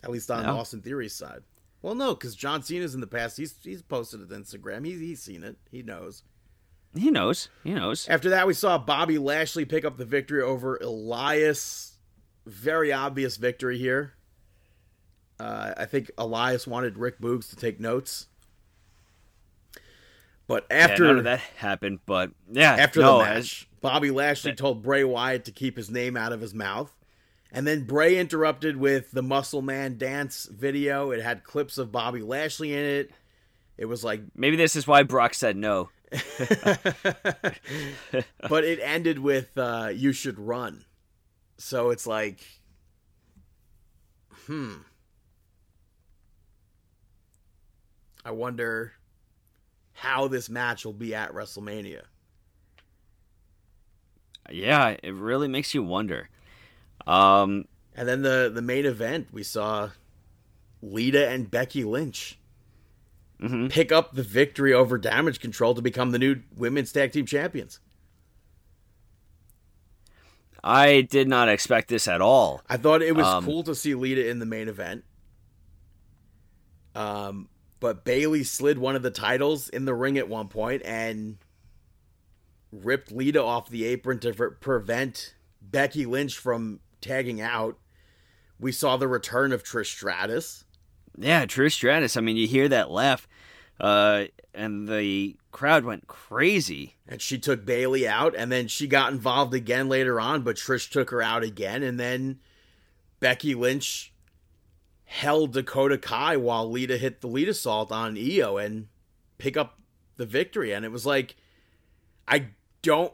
At least on Yeah. Austin Theory's side. Well, no, because John Cena's in the past. He's he's posted it on Instagram. He's he's seen it. He knows. He knows. He knows. After that, we saw Bobby Lashley pick up the victory over Elias. Very obvious victory here. Uh, I think Elias wanted Rick Boogs to take notes. But Yeah, after none of that happened, but yeah, after no, the match, Bobby Lashley told Bray Wyatt to keep his name out of his mouth. And then Bray interrupted with the Muscle Man dance video. It had clips of Bobby Lashley in it. It was like maybe this is why Brock said no. but it ended with uh, "You should run." So it's like, hmm. I wonder how this match will be at WrestleMania. Yeah, it really makes you wonder. Um, And then the the main event, we saw Lita and Becky Lynch mhm. pick up the victory over Damage Control to become the new women's tag team champions. I did not expect this at all. I thought it was Um, cool to see Lita in the main event. Um, but Bayley slid one of the titles in the ring at one point and ripped Lita off the apron to pre- prevent Becky Lynch from tagging out. We saw the return of Trish Stratus. Yeah, Trish Stratus. I mean, you hear that laugh, uh, and the crowd went crazy. and she took Bayley out, and then she got involved again later on, but Trish took her out again, and then Becky Lynch held Dakota Kai while Lita hit the Litasault on Io and pick up the victory, and it was like I don't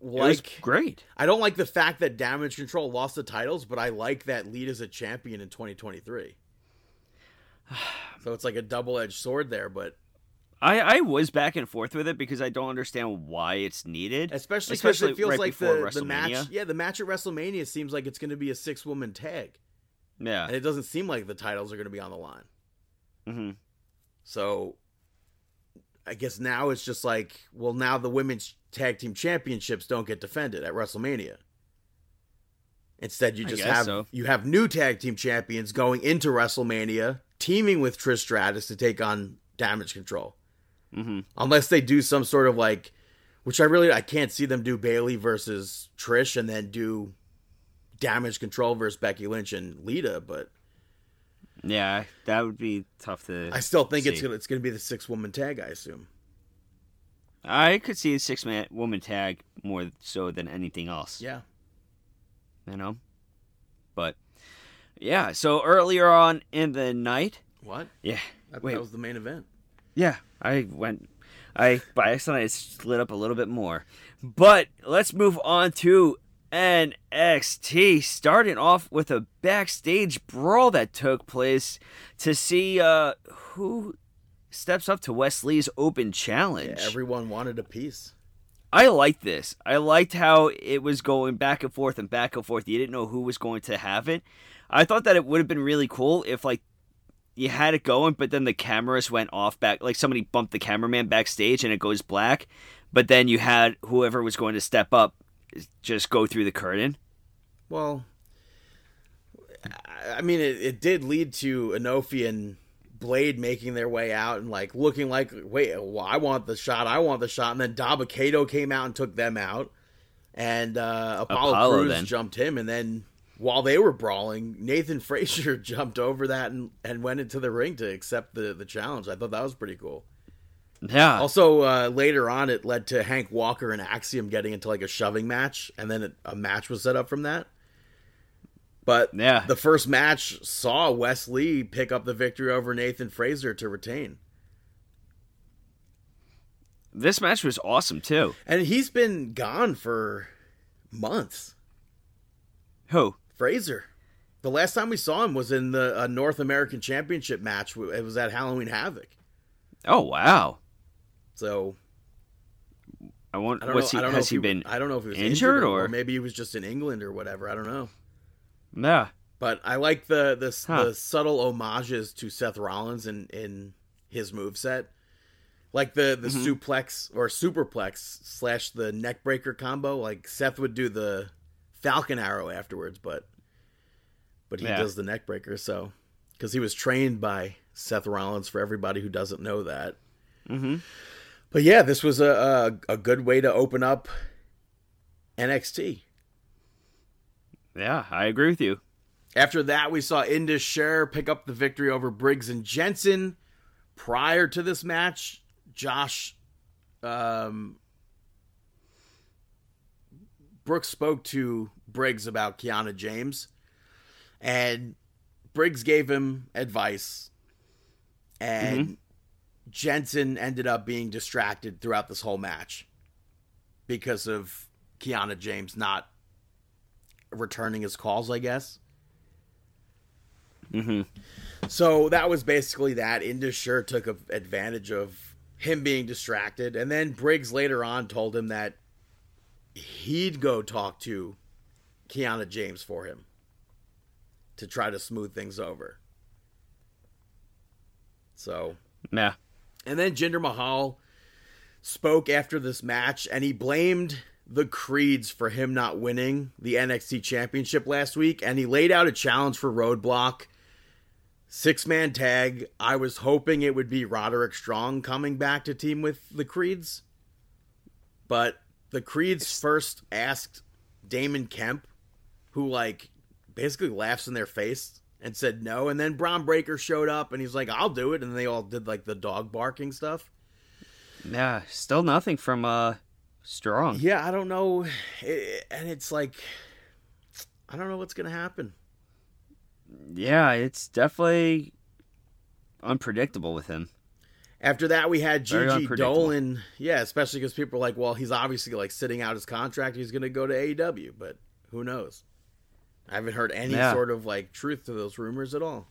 like great. I don't like the fact that Damage Control lost the titles, but I like that Lita's a champion in 2023. So it's like a double edged sword there, but I, I was back and forth with it because I don't understand why it's needed. Especially because it feels right like the, the match. Yeah, the match at WrestleMania seems like it's going to be a six woman tag, Yeah. and it doesn't seem like the titles are going to be on the line. hmm So, I guess now it's just like, well, now the women's tag team championships don't get defended at WrestleMania. Instead, you just have so. you have new tag team champions going into WrestleMania, teaming with Trish Stratus to take on Damage Control. hmm unless they do some sort of like which i really i can't see them do bayley versus trish and then do damage control versus becky lynch and lita but Yeah, that would be tough to. i still think it's gonna it's gonna be the six woman tag i assume I could see a six man woman tag more so than anything else. yeah You know? But, yeah, so earlier on in the night. what Yeah. that, Wait. that was the main event Yeah, I went. I by accident I slid up a little bit more, but let's move on to NXT. Starting off with a backstage brawl that took place to see uh, who steps up to Wes Lee's Open yeah, Challenge. everyone wanted a piece I liked this. I liked how it was going back and forth and back and forth. You didn't know who was going to have it. I thought that it would have been really cool if like you had it going, but then the cameras went off back. Like somebody bumped the cameraman backstage and it goes black, but then you had whoever was going to step up just go through the curtain. well I- mean it, it did lead to Enofe and Blade making their way out and like looking like, wait, well, I want the shot, I want the shot, and then Dabba-Kato came out and took them out, and uh, Apollo, Apollo, Crews then. jumped him, and then while they were brawling, Nathan Frazer jumped over that and, and went into the ring to accept the the challenge. I thought that was pretty cool. Yeah. Also, uh, later on, it led to Hank Walker and Axiom getting into like a shoving match, and then it, a match was set up from that. But Yeah. the first match saw Wes Lee pick up the victory over Nathan Frazer to retain. This match was awesome too. And he's been gone for months. Who? Frazer. The last time we saw him was in the uh, North American Championship match. It was at Halloween Havoc. Oh wow. So I want. I don't What's know. he? I don't know has if he been? I don't know if he was injured injured, or- or maybe he was just in England or whatever. I don't know. Yeah. But I like the the, Huh. the subtle homages to Seth Rollins in in his moveset. Like the the Mm-hmm. suplex or superplex slash the neckbreaker combo. Like Seth would do the Falcon Arrow afterwards, but but he Yeah. does the neckbreaker. So because he was trained by Seth Rollins. For everybody who doesn't know that, Mm-hmm. but yeah, this was a a, a good way to open up NXT. Yeah, I agree with you. After that, we saw Indus Sher pick up the victory over Briggs and Jensen. Prior to this match, Josh um, Brooks spoke to Briggs about Kiana James, and Briggs gave him advice, and Mhm. Jensen ended up being distracted throughout this whole match because of Kiana James not returning his calls, I guess. Mm-hmm. So that was basically that. Indus Sher took advantage of him being distracted. And then Briggs later on told him that he'd go talk to Kiana James for him to try to smooth things over. So, Yeah. and then Jinder Mahal spoke after this match and he blamed the Creeds for him not winning the NXT Championship last week. And he laid out a challenge for Roadblock six man tag. I was hoping it would be Roderick Strong coming back to team with the Creeds. But the Creeds first asked Damon Kemp, who like basically laughs in their face and said no. And then Bron Breakker showed up and he's like, I'll do it. And they all did like the dog barking stuff. Yeah. Still nothing from uh Strong. Yeah, I don't know. It- and it's like, I don't know what's going to happen. Yeah, it's definitely unpredictable with him. After that, we had Gigi. Dolan. Yeah, especially because people are like, well, he's obviously like sitting out his contract. He's going to go to AEW, but who knows? I haven't heard any Yeah. sort of like truth to those rumors at all.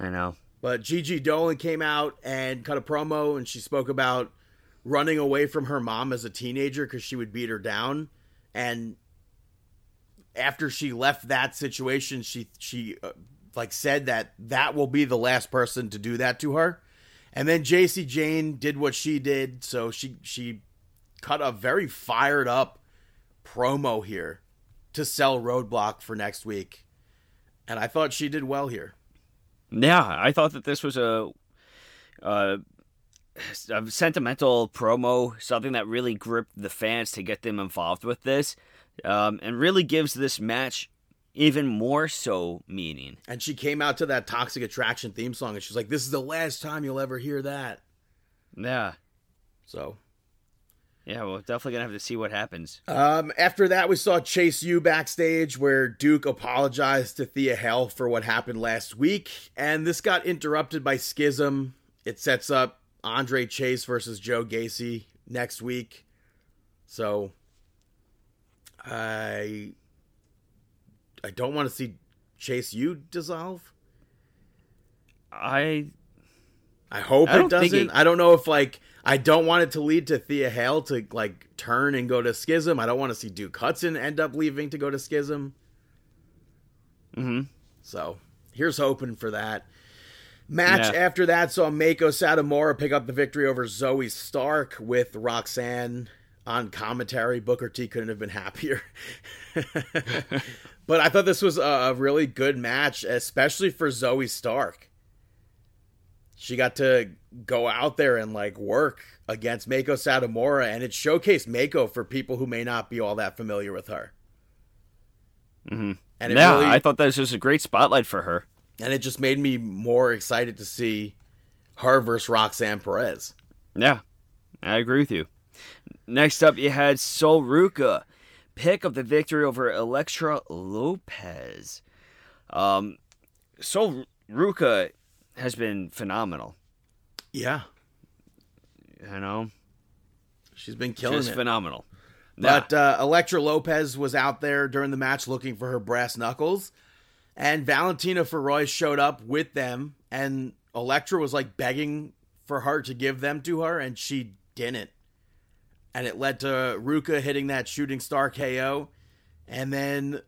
I know. But Gigi Dolan came out and cut a promo, and she spoke about running away from her mom as a teenager because she would beat her down. And after she left that situation, she she uh, like said that that will be the last person to do that to her. And then Jacy Jayne did what she did, so she she cut a very fired up promo here to sell Roadblock for next week. And I thought she did well here. Yeah, I thought that this was a, a, a sentimental promo, something that really gripped the fans to get them involved with this, um, and really gives this match even more so meaning. And she came out to that Toxic Attraction theme song and she's like, This is the last time you'll ever hear that. Yeah, So yeah, we're definitely gonna have to see what happens. um, after that we saw Chase U backstage where Duke apologized to Thea Hail for what happened last week, and this got interrupted by Schism. It sets up Andre Chase versus Joe Gacy next week. So I I don't want to see Chase U dissolve. I I hope I it doesn't. it- I don't know if like I don't want it to lead to Thea Hail to like turn and go to Schism. I don't want to see Duke Hudson end up leaving to go to Schism. mhm. So here's hoping for that. Match Yeah. after that saw Meiko Satomura pick up the victory over Zoey Stark with Roxanne on commentary. Booker T couldn't have been happier. but I thought this was a really good match, especially for Zoey Stark. She got to go out there and like work against Meiko Satomura, and it showcased Meiko for people who may not be all that familiar with her. Mhm. And yeah, really, I thought this was just a great spotlight for her. And it just made me more excited to see her versus Roxanne Perez. Yeah, I agree with you. Next up, you had Sol Ruca pick up the victory over Elektra Lopez. Um, Sol Ruca has been phenomenal. Yeah, You know, she's been killing just it. phenomenal. But uh, Elektra Lopez was out there during the match looking for her brass knuckles, and Valentina Feroz showed up with them, and Elektra was like begging for her to give them to her, and she didn't. And it led to Ruca hitting that shooting star KO, and then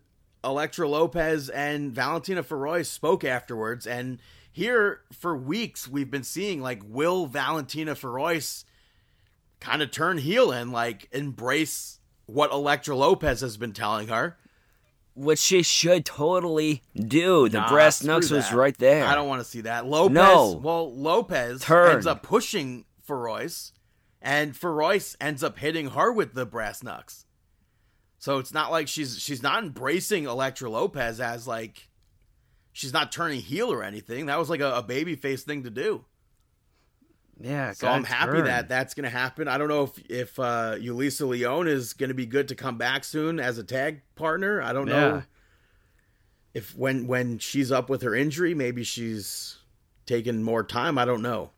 Elektra Lopez and Valentina Feroz spoke afterwards, and here for weeks we've been seeing like will Valentina Feroz kind of turn heel and like embrace what Elektra Lopez has been telling her. Which she should totally do. The Nah, brass knucks was right there. I don't want to see that. Lopez, No. well, Lopez Turn. ends up pushing Feroz, and Feroz ends up hitting her with the brass knucks. So it's not like she's she's not embracing Elektra Lopez as like she's not turning heel or anything. That was like a, a baby face thing to do. Yeah, So I'm happy that that's going to happen. I don't know if if uh, Yulisa Leon is going to be good to come back soon as a tag partner. I don't know if when when she's up with her injury, maybe she's taking more time. I don't know,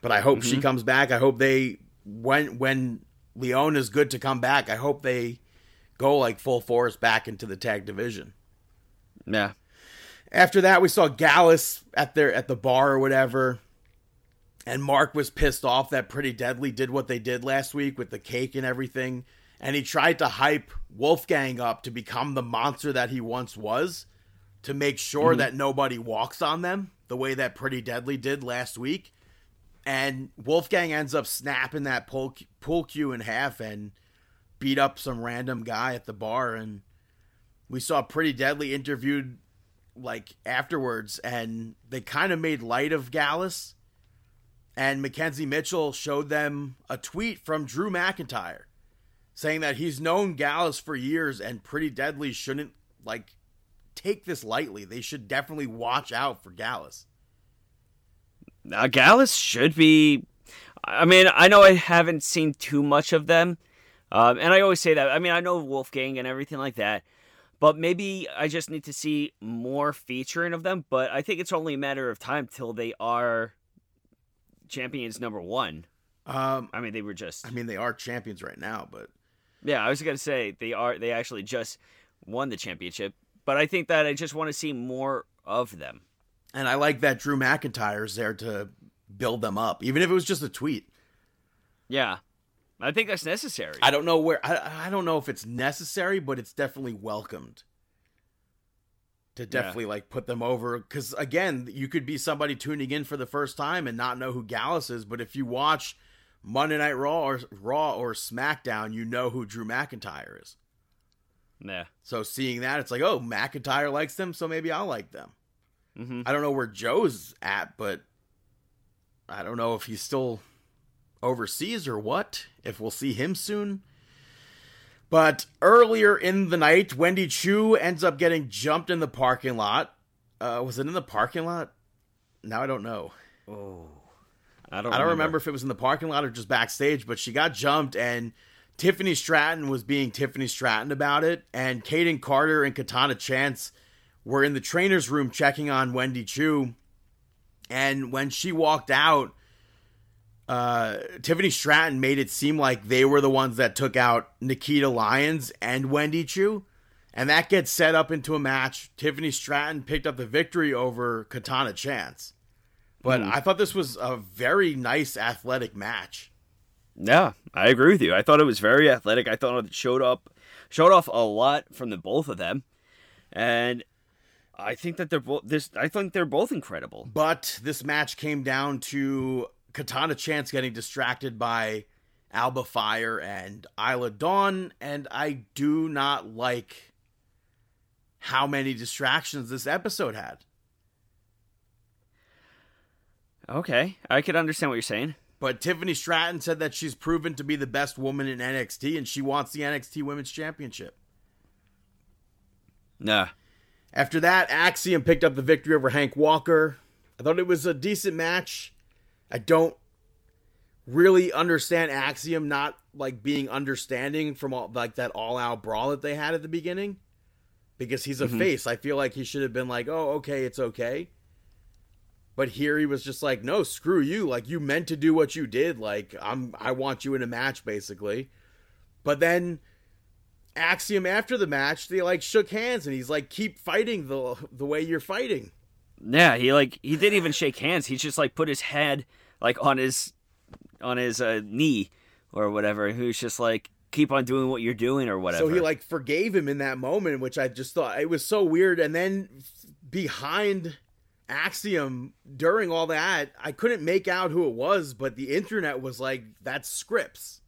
but I hope she Mm-hmm. comes back. I hope they when when Leon is good to come back. I hope they go like full force back into the tag division. Yeah. After that, we saw Gallus at their at the bar or whatever, and Mark was pissed off that Pretty Deadly did what they did last week with the cake and everything, and he tried to hype Wolfgang up to become the monster that he once was, to make sure mm-hmm. that nobody walks on them the way that Pretty Deadly did last week, and Wolfgang ends up snapping that pull pull cue in half and beat up some random guy at the bar. And we saw Pretty Deadly interviewed like afterwards, and they kind of made light of Gallus. And McKenzie Mitchell showed them a tweet from Drew McIntyre saying that he's known Gallus for years, and Pretty Deadly shouldn't like take this lightly. They should definitely watch out for Gallus. Uh, Gallus should be. I mean, I know I haven't seen too much of them, um, and I always say that. I mean, I know Wolfgang and everything like that, but maybe I just need to see more featuring of them. But I think it's only a matter of time till they are champions number one. Um, I mean, they were just. I mean, they are champions right now, but Yeah, I was gonna say they are. They actually just won the championship, but I think that I just want to see more of them. and I like that Drew McIntyre's there to build them up, even if it was just a tweet. Yeah, I think that's necessary. I don't know where I, I don't know if it's necessary, but it's definitely welcomed. To definitely like put them over cuz again, you could be somebody tuning in for the first time and not know who Gallus is, but if you watch Monday Night Raw or Raw or SmackDown, you know who Drew McIntyre is. yeah. So seeing that, it's like, "Oh, McIntyre likes them, so maybe I'll like them." hmm I don't know where Joe's at, but I don't know if he's still overseas or what. If we'll see him soon. But earlier in the night, Wendy Choo ends up getting jumped in the parking lot. Uh, was it in the parking lot? Now I don't know. Oh, I don't. I don't remember if it was in the parking lot or just backstage, but she got jumped and Tiffany Stratton was being Tiffany Stratton about it. And Kayden Carter and Katana Chance were in the trainer's room checking on Wendy Choo. And when she walked out, uh, Tiffany Stratton made it seem like they were the ones that took out Nikita Lyons and Wendy Choo. And that gets set up into a match. Tiffany Stratton picked up the victory over Katana Chance. But I thought this was a very nice athletic match. Yeah, I agree with you. I thought it was very athletic. I thought it showed up, showed off a lot from the both of them, and I think that they're both this. I think they're both incredible. But this match came down to Katana Chance getting distracted by Alba Fyre and Isla Dawn, and I do not like how many distractions this episode had. Okay, I could understand what you're saying. But Tiffany Stratton said that she's proven to be the best woman in NXT and she wants the NXT Women's Championship. Nah, After that, Axiom picked up the victory over Hank Walker. I thought it was a decent match. I don't really understand Axiom not like being understanding from all like that all out brawl that they had at the beginning. Because he's a mm-hmm. face. I feel like he should have been like, oh, okay, it's okay. But here he was just like, no, screw you. Like you meant to do what you did. Like I'm I want you in a match, basically. But then Axiom after the match, they like shook hands and he's like, keep fighting the the way you're fighting. yeah. He like he didn't even shake hands. He just like put his head like on his on his uh, knee or whatever. who's just like, keep on doing what you're doing or whatever. So he like forgave him in that moment, which I just thought it was so weird. And then behind Axiom during all that, I couldn't make out who it was, but the internet was like, "That's Scrypts."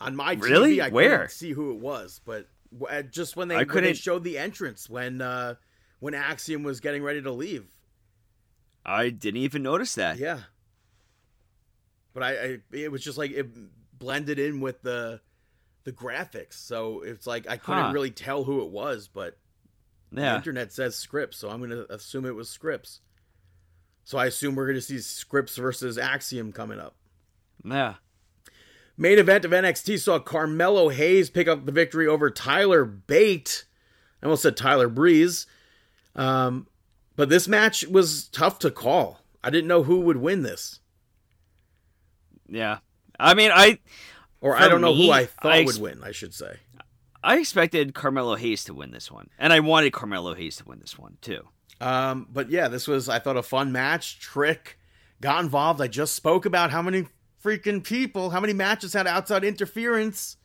On my Really? TV, I Where? couldn't see who it was, but uh, just when they, I when they couldn't- showed the entrance when uh, when Axiom was getting ready to leave. I didn't even notice that. Yeah. But I, I it was just like it blended in with the the graphics. So it's like I couldn't Huh. really tell who it was, but the Yeah. internet says Scrypts, so I'm going to assume it was Scrypts. So I assume we're going to see Scrypts versus Axiom coming up. Yeah. Main event of NXT saw Carmelo Hayes pick up the victory over Tyler Bate. I almost said Tyler Breeze. Um, but this match was tough to call. I didn't know who would win this. Yeah. I mean, I or I don't know who I thought I ex- would win, I should say. I expected Carmelo Hayes to win this one, and I wanted Carmelo Hayes to win this one too. Um, but yeah, this was I thought a fun match. Trick got involved. I just spoke about how many freaking people, how many matches had outside interference,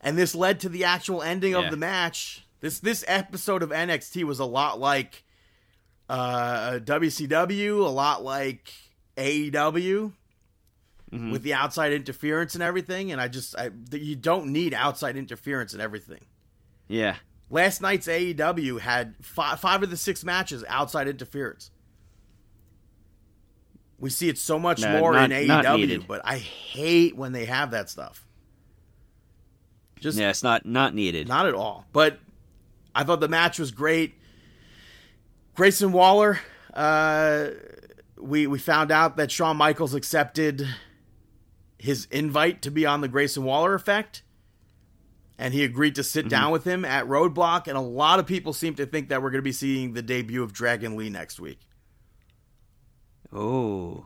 and this led to the actual ending Yeah. of the match. This this episode of NXT was a lot like uh, WCW, a lot like AEW. Mhm. With the outside interference and everything, and I just I, you don't need outside interference and everything. Yeah. Last night's AEW had five, five of the six matches outside interference. We see it so much No, more not- in AEW, but I hate when they have that stuff. Just Yeah, it's not not needed. not at all. But I thought the match was great. Grayson Waller, uh, we we found out that Shawn Michaels accepted his invite to be on the Grayson Waller effect. And he agreed to sit down with him at Roadblock. And a lot of people seem to think that we're going to be seeing the debut of Dragon Lee next week. Oh.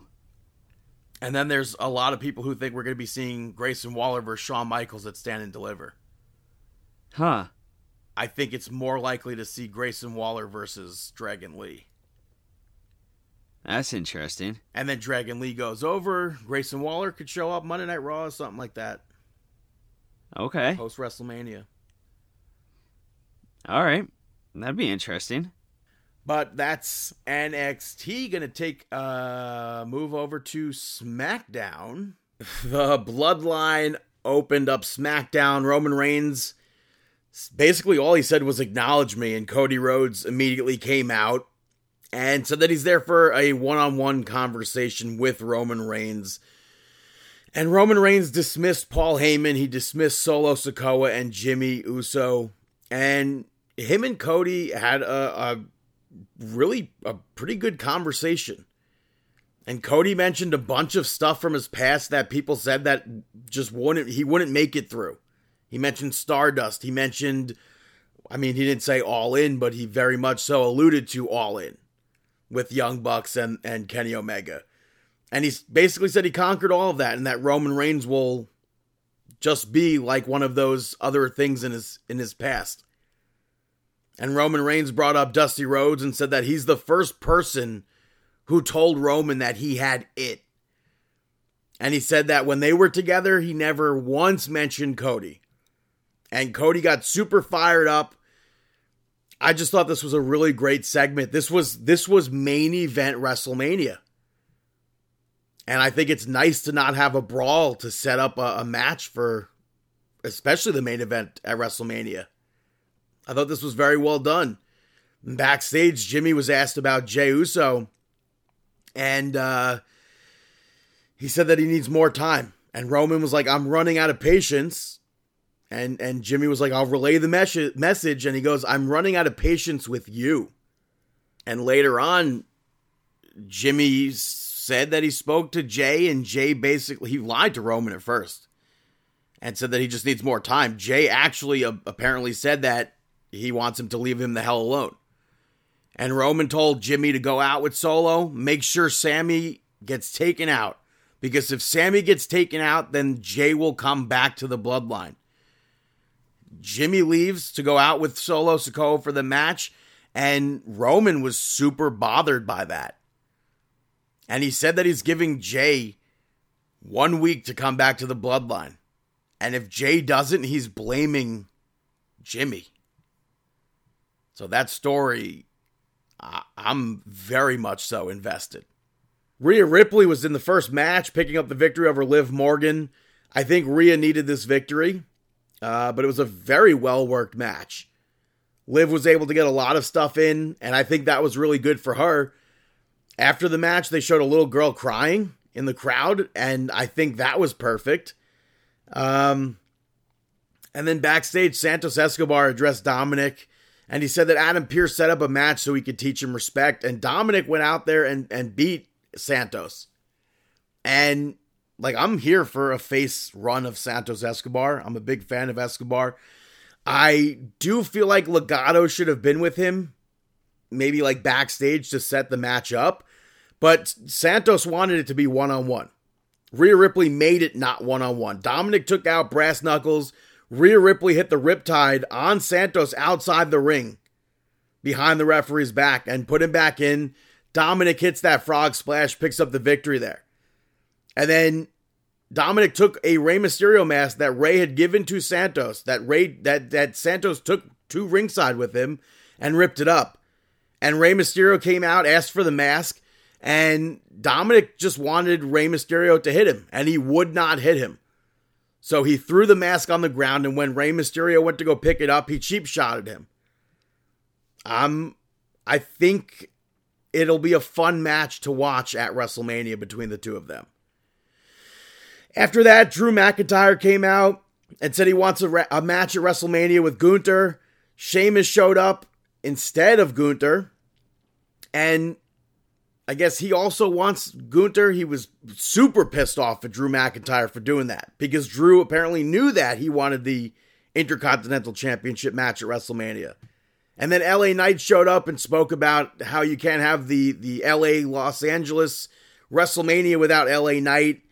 And then there's a lot of people who think we're going to be seeing Grayson Waller versus Shawn Michaels at Stand and Deliver. Huh. I think it's more likely to see Grayson Waller versus Dragon Lee. That's interesting. And then Dragon Lee goes over. Grayson Waller could show up Monday Night Raw or something like that. Okay. Post WrestleMania. All right. That'd be interesting. But that's NXT gonna take a move over to SmackDown. The Bloodline opened up SmackDown. Roman Reigns basically all he said was acknowledge me, and Cody Rhodes immediately came out and said that he's there for a one-on-one conversation with Roman Reigns. And Roman Reigns dismissed Paul Heyman. He dismissed Solo Sikoa and Jimmy Uso. And him and Cody had a, a really a pretty good conversation. And Cody mentioned a bunch of stuff from his past that people said that just wouldn't he wouldn't make it through. He mentioned Stardust. He mentioned I mean, he didn't say all in, but he very much so alluded to all in with Young Bucks and, and Kenny Omega. And he basically said he conquered all of that and that Roman Reigns will just be like one of those other things in his in his past. And Roman Reigns brought up Dusty Rhodes and said that he's the first person who told Roman that he had it. And he said that when they were together, he never once mentioned Cody. And Cody got super fired up. I just thought this was a really great segment. This was this was main event WrestleMania. And I think it's nice to not have a brawl to set up a, a match for especially the main event at WrestleMania. I thought this was very well done. Backstage, Jimmy was asked about Jey Uso, and uh, he said that he needs more time. And Roman was like, "I'm running out of patience." And and Jimmy was like, "I'll relay the mes- message." And he goes, "I'm running out of patience with you." And later on, Jimmy said that he spoke to Jey, and Jey basically he lied to Roman at first, and said that he just needs more time. Jey actually uh, apparently said that he wants him to leave him the hell alone. And Roman told Jimmy to go out with Solo, make sure Sami gets taken out. Because if Sami gets taken out, then Jey will come back to the bloodline. Jimmy leaves to go out with Solo Sikoa for the match, and Roman was super bothered by that. And he said that he's giving Jey one week to come back to the bloodline. And if Jey doesn't, he's blaming Jimmy. So that story, I- I'm very much so invested. Rhea Ripley was in the first match, picking up the victory over Liv Morgan. I think Rhea needed this victory, uh, but it was a very well worked match. Liv was able to get a lot of stuff in, and I think that was really good for her. After the match, they showed a little girl crying in the crowd, and I think that was perfect. Um, and then backstage, Santos Escobar addressed Dominic And he said that Adam Pearce set up a match so he could teach him respect. And Dominic went out there and, and beat Santos. And like I'm here for a face run of Santos Escobar. I'm a big fan of Escobar. I do feel like Legado should have been with him, maybe like backstage to set the match up. But Santos wanted it to be one on one. Rhea Ripley made it not one on one. Dominic took out Brass Knuckles. Rhea Ripley hit the Riptide on Santos outside the ring behind the referee's back and put him back in. Dominic hits that frog splash, picks up the victory there. And then Dominic took a Rey Mysterio mask that Rey had given to Santos, that Rey that that Santos took to ringside with him and ripped it up. And Rey Mysterio came out, asked for the mask, and Dominic just wanted Rey Mysterio to hit him, and he would not hit him. So he threw the mask on the ground, and when Rey Mysterio went to go pick it up, he cheap shotted him. Um, I think it'll be a fun match to watch at WrestleMania between the two of them. After that, Drew McIntyre came out and said he wants a, re- a match at WrestleMania with Gunther. Sheamus showed up instead of Gunther. And I guess he also wants Gunther. He was super pissed off at Drew McIntyre for doing that because Drew apparently knew that he wanted the Intercontinental Championship match at WrestleMania. And then LA Knight showed up and spoke about how you can't have the the LA Los Angeles WrestleMania without LA Knight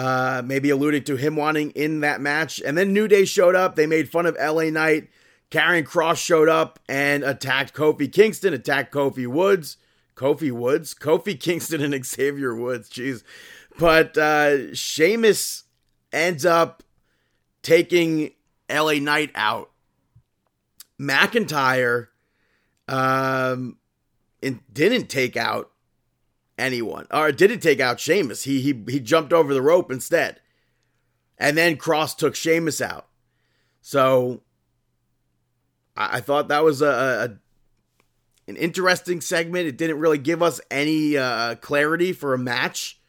uh, maybe alluding to him wanting in that match. And then New Day showed up. They made fun of LA Knight. Karrion Kross showed up and attacked Kofi Kingston, attacked Kofi Woods. Kofi Woods? Kofi Kingston and Xavier Woods. Jeez. But uh, Sheamus ends up taking LA Knight out. McIntyre um, didn't take out anyone, or didn't take out Sheamus. He he he jumped over the rope instead, and then Kross took Sheamus out. So I, I thought that was a, a, an interesting segment. It didn't really give us any uh, clarity for a match.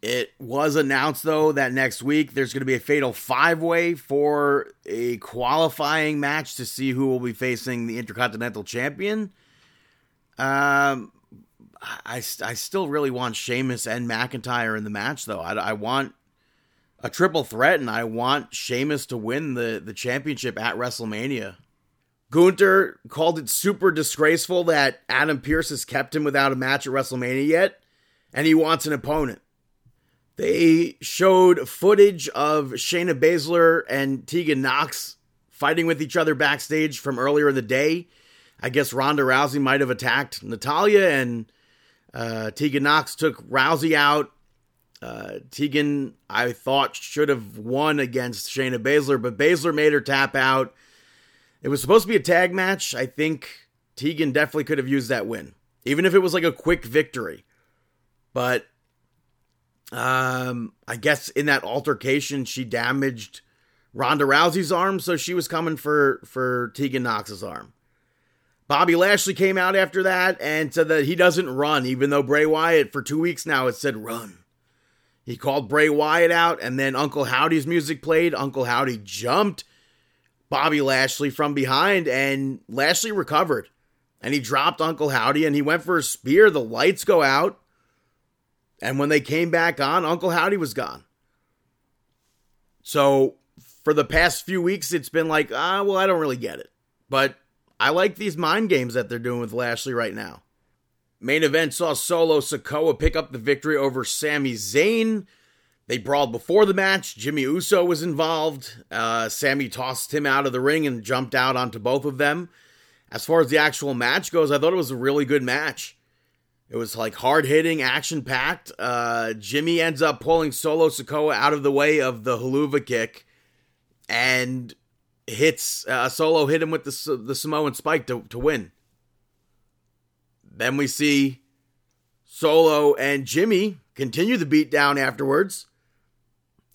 It was announced though that next week there's going to be a fatal five way for a qualifying match to see who will be facing the Intercontinental Champion. Um, I, I still really want Sheamus and McIntyre in the match, though. I, I want a triple threat, and I want Sheamus to win the, the championship at WrestleMania. Gunther called it super disgraceful that Adam Pearce has kept him without a match at WrestleMania yet, and he wants an opponent. They showed footage of Shayna Baszler and Tegan Nox fighting with each other backstage from earlier in the day. I guess Ronda Rousey might have attacked Natalya, and uh, Tegan Nox took Rousey out. Uh, Tegan, I thought, should have won against Shayna Baszler, but Baszler made her tap out. It was supposed to be a tag match. I think Tegan definitely could have used that win, even if it was like a quick victory. But um, I guess in that altercation, she damaged Ronda Rousey's arm, so she was coming for for Tegan Nox's arm. Bobby Lashley came out after that and said that he doesn't run, even though Bray Wyatt for two weeks now has said run. He called Bray Wyatt out, and then Uncle Howdy's music played. Uncle Howdy jumped Bobby Lashley from behind, and Lashley recovered. And he dropped Uncle Howdy and he went for a spear. The lights go out. And when they came back on, Uncle Howdy was gone. So for the past few weeks, it's been like, ah, well, I don't really get it. But I like these mind games that they're doing with Lashley right now. Main event saw Solo Sikoa pick up the victory over Sami Zayn. They brawled before the match. Jimmy Uso was involved. Uh, Sami tossed him out of the ring and jumped out onto both of them. As far as the actual match goes, I thought it was a really good match. It was like hard hitting, action packed. Uh, Jimmy ends up pulling Solo Sikoa out of the way of the Helluva Kick. And hits uh, Solo hit him with the the Samoan spike to to win. Then we see Solo and Jimmy continue the beat down afterwards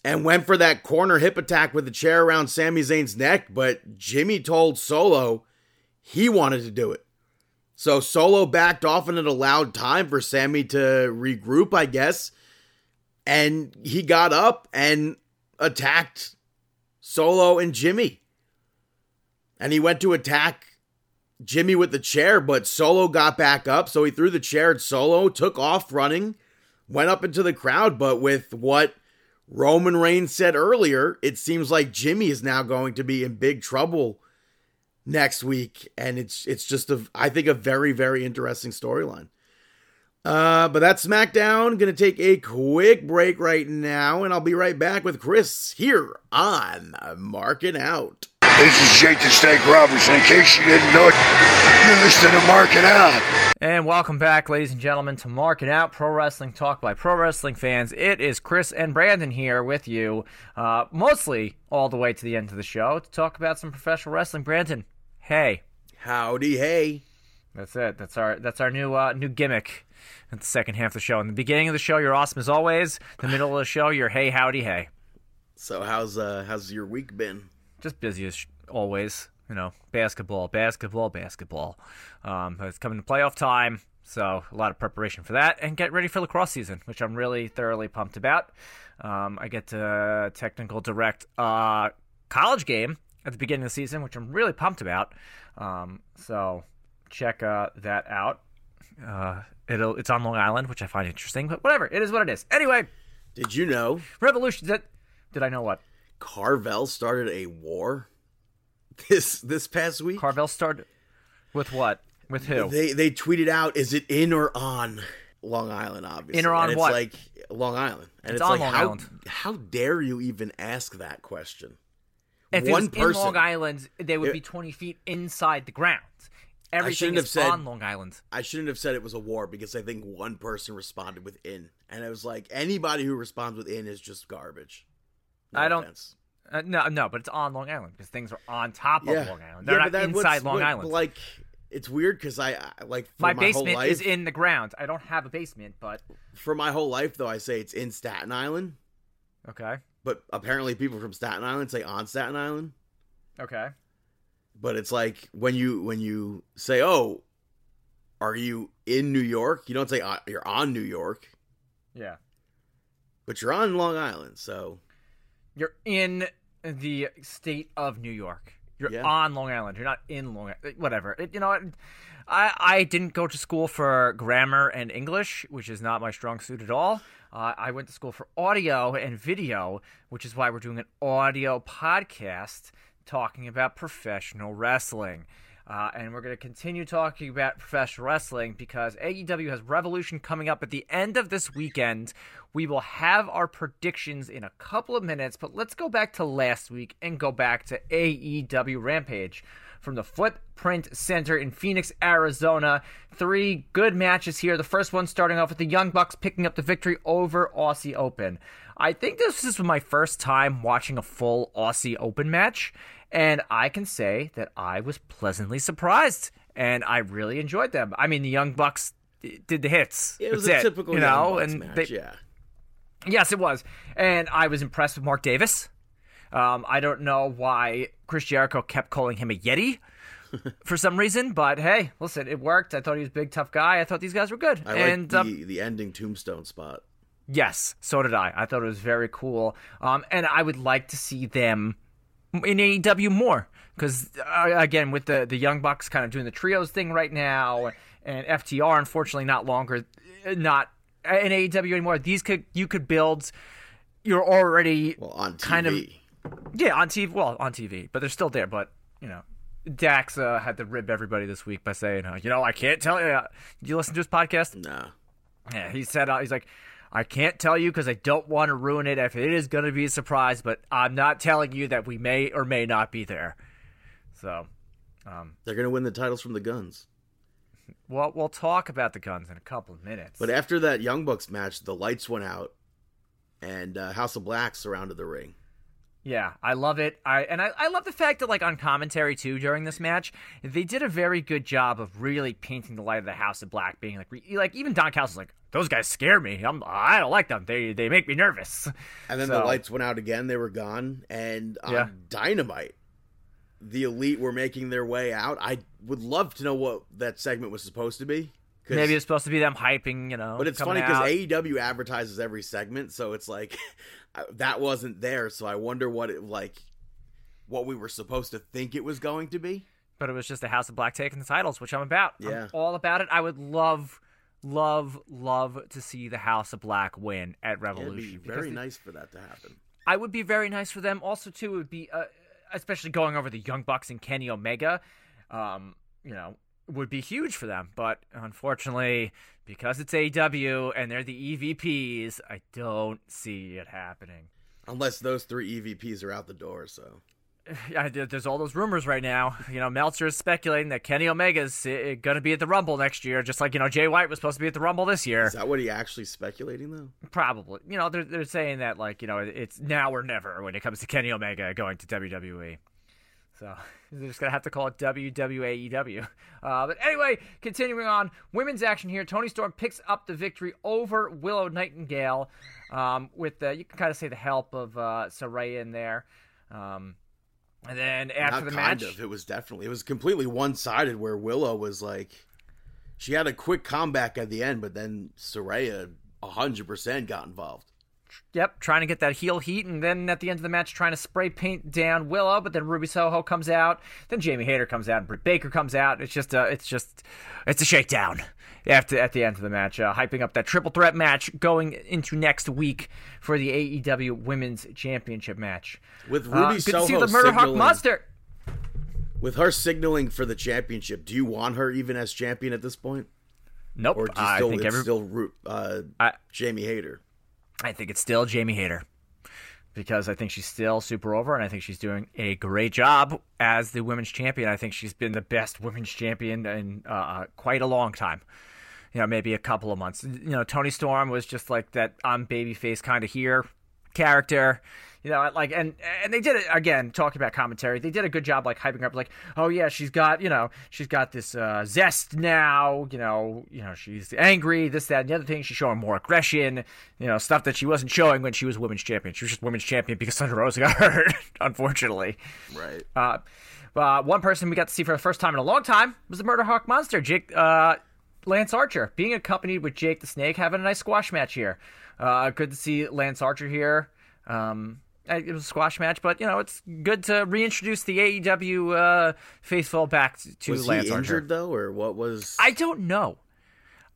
and went for that corner hip attack with the chair around Sami Zayn's neck, but Jimmy told Solo he wanted to do it. So Solo backed off and it allowed time for Sami to regroup, I guess. And he got up and attacked Solo and Jimmy and he went to attack Jimmy with the chair, but Solo got back up, so he threw the chair at Solo, took off running, went up into the crowd, but with what Roman Reigns said earlier, it seems like Jimmy is now going to be in big trouble next week, and it's it's just a I think a very very interesting storyline. Uh, but that's SmackDown. Gonna take a quick break right now, and I'll be right back with Chris here on Marking Out. This is Jake the Snake Robertson. In case you didn't know it, you're listening to Marking Out. And welcome back, ladies and gentlemen, to Marking Out Pro Wrestling Talk by Pro Wrestling fans. It is Chris and Brandon here with you, uh, mostly all the way to the end of the show to talk about some professional wrestling. Brandon, hey, Howdy, hey. that's it. That's our that's our new uh, new gimmick. At the second half of the show. In the beginning of the show, you're awesome as always. The middle of the show, you're hey howdy hey. So how's uh how's your week been? Just busy as always. You know, basketball, basketball, basketball. Um, it's coming to playoff time, so a lot of preparation for that, and get ready for lacrosse season, which I'm really thoroughly pumped about. Um, I get to technical direct uh, college game at the beginning of the season, which I'm really pumped about. Um, so check uh, that out. Uh, it'll it's on Long Island, which I find interesting, but whatever. It is what it is. Anyway, Did you know Revolution. Did, did I know what? Carvel started a war this this past week? Carvel started with what? With who? They they tweeted out, is it in or on Long Island? Obviously, In or on and it's what? Like Long Island, and It's it's, on like Long how Island. how dare you even ask that question? If One it was person. in Long Island, they would It- be 20 feet inside the ground. Everything is said- on Long Island. I shouldn't have said it was a war because I think one person responded with "in," and it was like anybody who responds with "in" is just garbage. No I don't-. Uh, no, no, but it's on Long Island because things are on top of Yeah, Long Island. They're Yeah, not that- inside Long what- Island. Like it's weird because I, I like for my my, whole basement life, is in the ground. I don't have a basement, but for my whole life though. I say it's in Staten Island, okay, but apparently people from Staten Island say on Staten Island. okay. but it's like when you when you say oh are you in new york you don't say uh, you're on new york Yeah, but you're on long island so you're in the state of New York. You're Yeah. on Long Island. You're not in Long Island. Whatever. It, you know, what? I I didn't go to school for grammar and English, which is not my strong suit at all. Uh, I went to school for audio and video, which is why we're doing an audio podcast talking about professional wrestling. Uh, and we're going to continue talking about professional wrestling because AEW has Revolution coming up at the end of this weekend. We will have our predictions in a couple of minutes, but let's go back to last week and go back to AEW Rampage from the Footprint Center in Phoenix, Arizona. Three good matches here. The first one starting off with the Young Bucks picking up the victory over Aussie Open. I think this is my first time watching a full Aussie Open match, and I can say that I was pleasantly surprised, and I really enjoyed them. I mean, the Young Bucks did the hits. it was That's a typical you Young know, Bucks and match they, yeah Yes, it was. And I was impressed with Mark Davis. Um, I don't know why Chris Jericho kept calling him a Yeti for some reason, but hey, listen, it worked. I thought he was a big, tough guy. I thought these guys were good. i and the um, the ending tombstone spot yes, so did I. I thought it was very cool. Um, and I would like to see them in AEW more because uh, again, with the the Young Bucks kind of doing the trios thing right now, and FTR unfortunately not longer not in AEW anymore. These could you could build. You're already well on TV. Kind of- yeah, on TV. Well, on TV, but they're still there. But you know, Dax uh, had to rib everybody this week by saying, uh, "You know, I can't tell you." Did you listen to his podcast? No. Yeah, he said uh, he's like, "I can't tell you because I don't want to ruin it. If it is going to be a surprise, but I'm not telling you that we may or may not be there." So, they're gonna win the titles from the guns well, we'll talk about the guns in a couple of minutes. but after that young bucks match the lights went out and uh, house of black surrounded the ring Yeah, I love it. I and I, I love the fact that like on commentary too during this match, they did a very good job of really painting the light of the House of Black, being like re- like even Don Callis was like those guys scare me. I'm I don't like them. They they make me nervous. And then the lights went out again. They were gone. And on Yeah. Dynamite, the Elite were making their way out. I would love to know what that segment was supposed to be. Maybe it's supposed to be them hyping, you know. but it's funny because. AEW advertises every segment, so it's like that wasn't there. So I wonder what it like, what we were supposed to think it was going to be. but it was just a House of Black taking the titles, which I'm about. Yeah. I'm all about it. I would love, love, love to see the House of Black win at Revolution. be very nice for that to happen. I would be very nice for them. Also, too, it would be, uh, especially going over the Young Bucks and Kenny Omega, um, you know, would be huge for them. But unfortunately, because it's AEW and they're the EVPs, I don't see it happening. Unless those three EVPs are out the door, so Yeah, there's all those rumors right now. You know, Meltzer is speculating that Kenny Omega's eh, going to be at the Rumble next year, just like you know Jay White was supposed to be at the Rumble this year. is that what he actually speculating though? Probably. You know, they're they're saying that like you know it's now or never when it comes to Kenny Omega going to WWE. So they're just gonna have to call it WWAEW. Uh, but anyway, continuing on, women's action here. Toni Storm picks up the victory over Willow Nightingale um, with the you can kind of say the help of uh, Saraya in there. Um, and then after Not the match, of. It was definitely. It was completely one sided. Where Willow was like, she had a quick comeback at the end, but then Saraya hundred percent got involved. Yep, trying to get that heel heat, and then at the end of the match, trying to spray paint down Willow. But then Ruby Soho comes out, then Jamie Hayter comes out, and Britt Baker comes out. It's just a, it's just, it's a shakedown after at the end of the match, uh, hyping up that triple threat match going into next week for the AEW Women's Championship match. With Uh, Ruby good to see the Murder Hawk Monster. With her signaling for the championship, do you want her even as champion at this point, Nope, or do you I still think it's every, still uh, I- Jamie Hayter? I think it's still Jamie Hayter because I think she's still super over, and I think she's doing a great job as the women's champion. I think she's been the best women's champion in uh, quite a long time. You know, maybe a couple of months. You know, Toni Storm was just like that I'm babyface kind of here character. You know, like and and they did it again. Talking about commentary, they did a good job, like hyping up, like, oh yeah, she's got you know, she's got this uh, zest now. You know, you know, she's angry, this, that, and the other thing. She's showing more aggression. You know, stuff that she wasn't showing when she was women's champion. She was just women's champion because Thunder Rosa got hurt, unfortunately. Right. Uh, uh, one person we got to see for the first time in a long time was the Murder Hawk Monster, Jake uh, Lance Archer, being accompanied with Jake the Snake, having a nice squash match here. Uh, good to see Lance Archer here. Um, it was a squash match, but you know it's good to reintroduce the AEW uh, faithful back to was Lance he Archer. injured though, or what was? I don't know.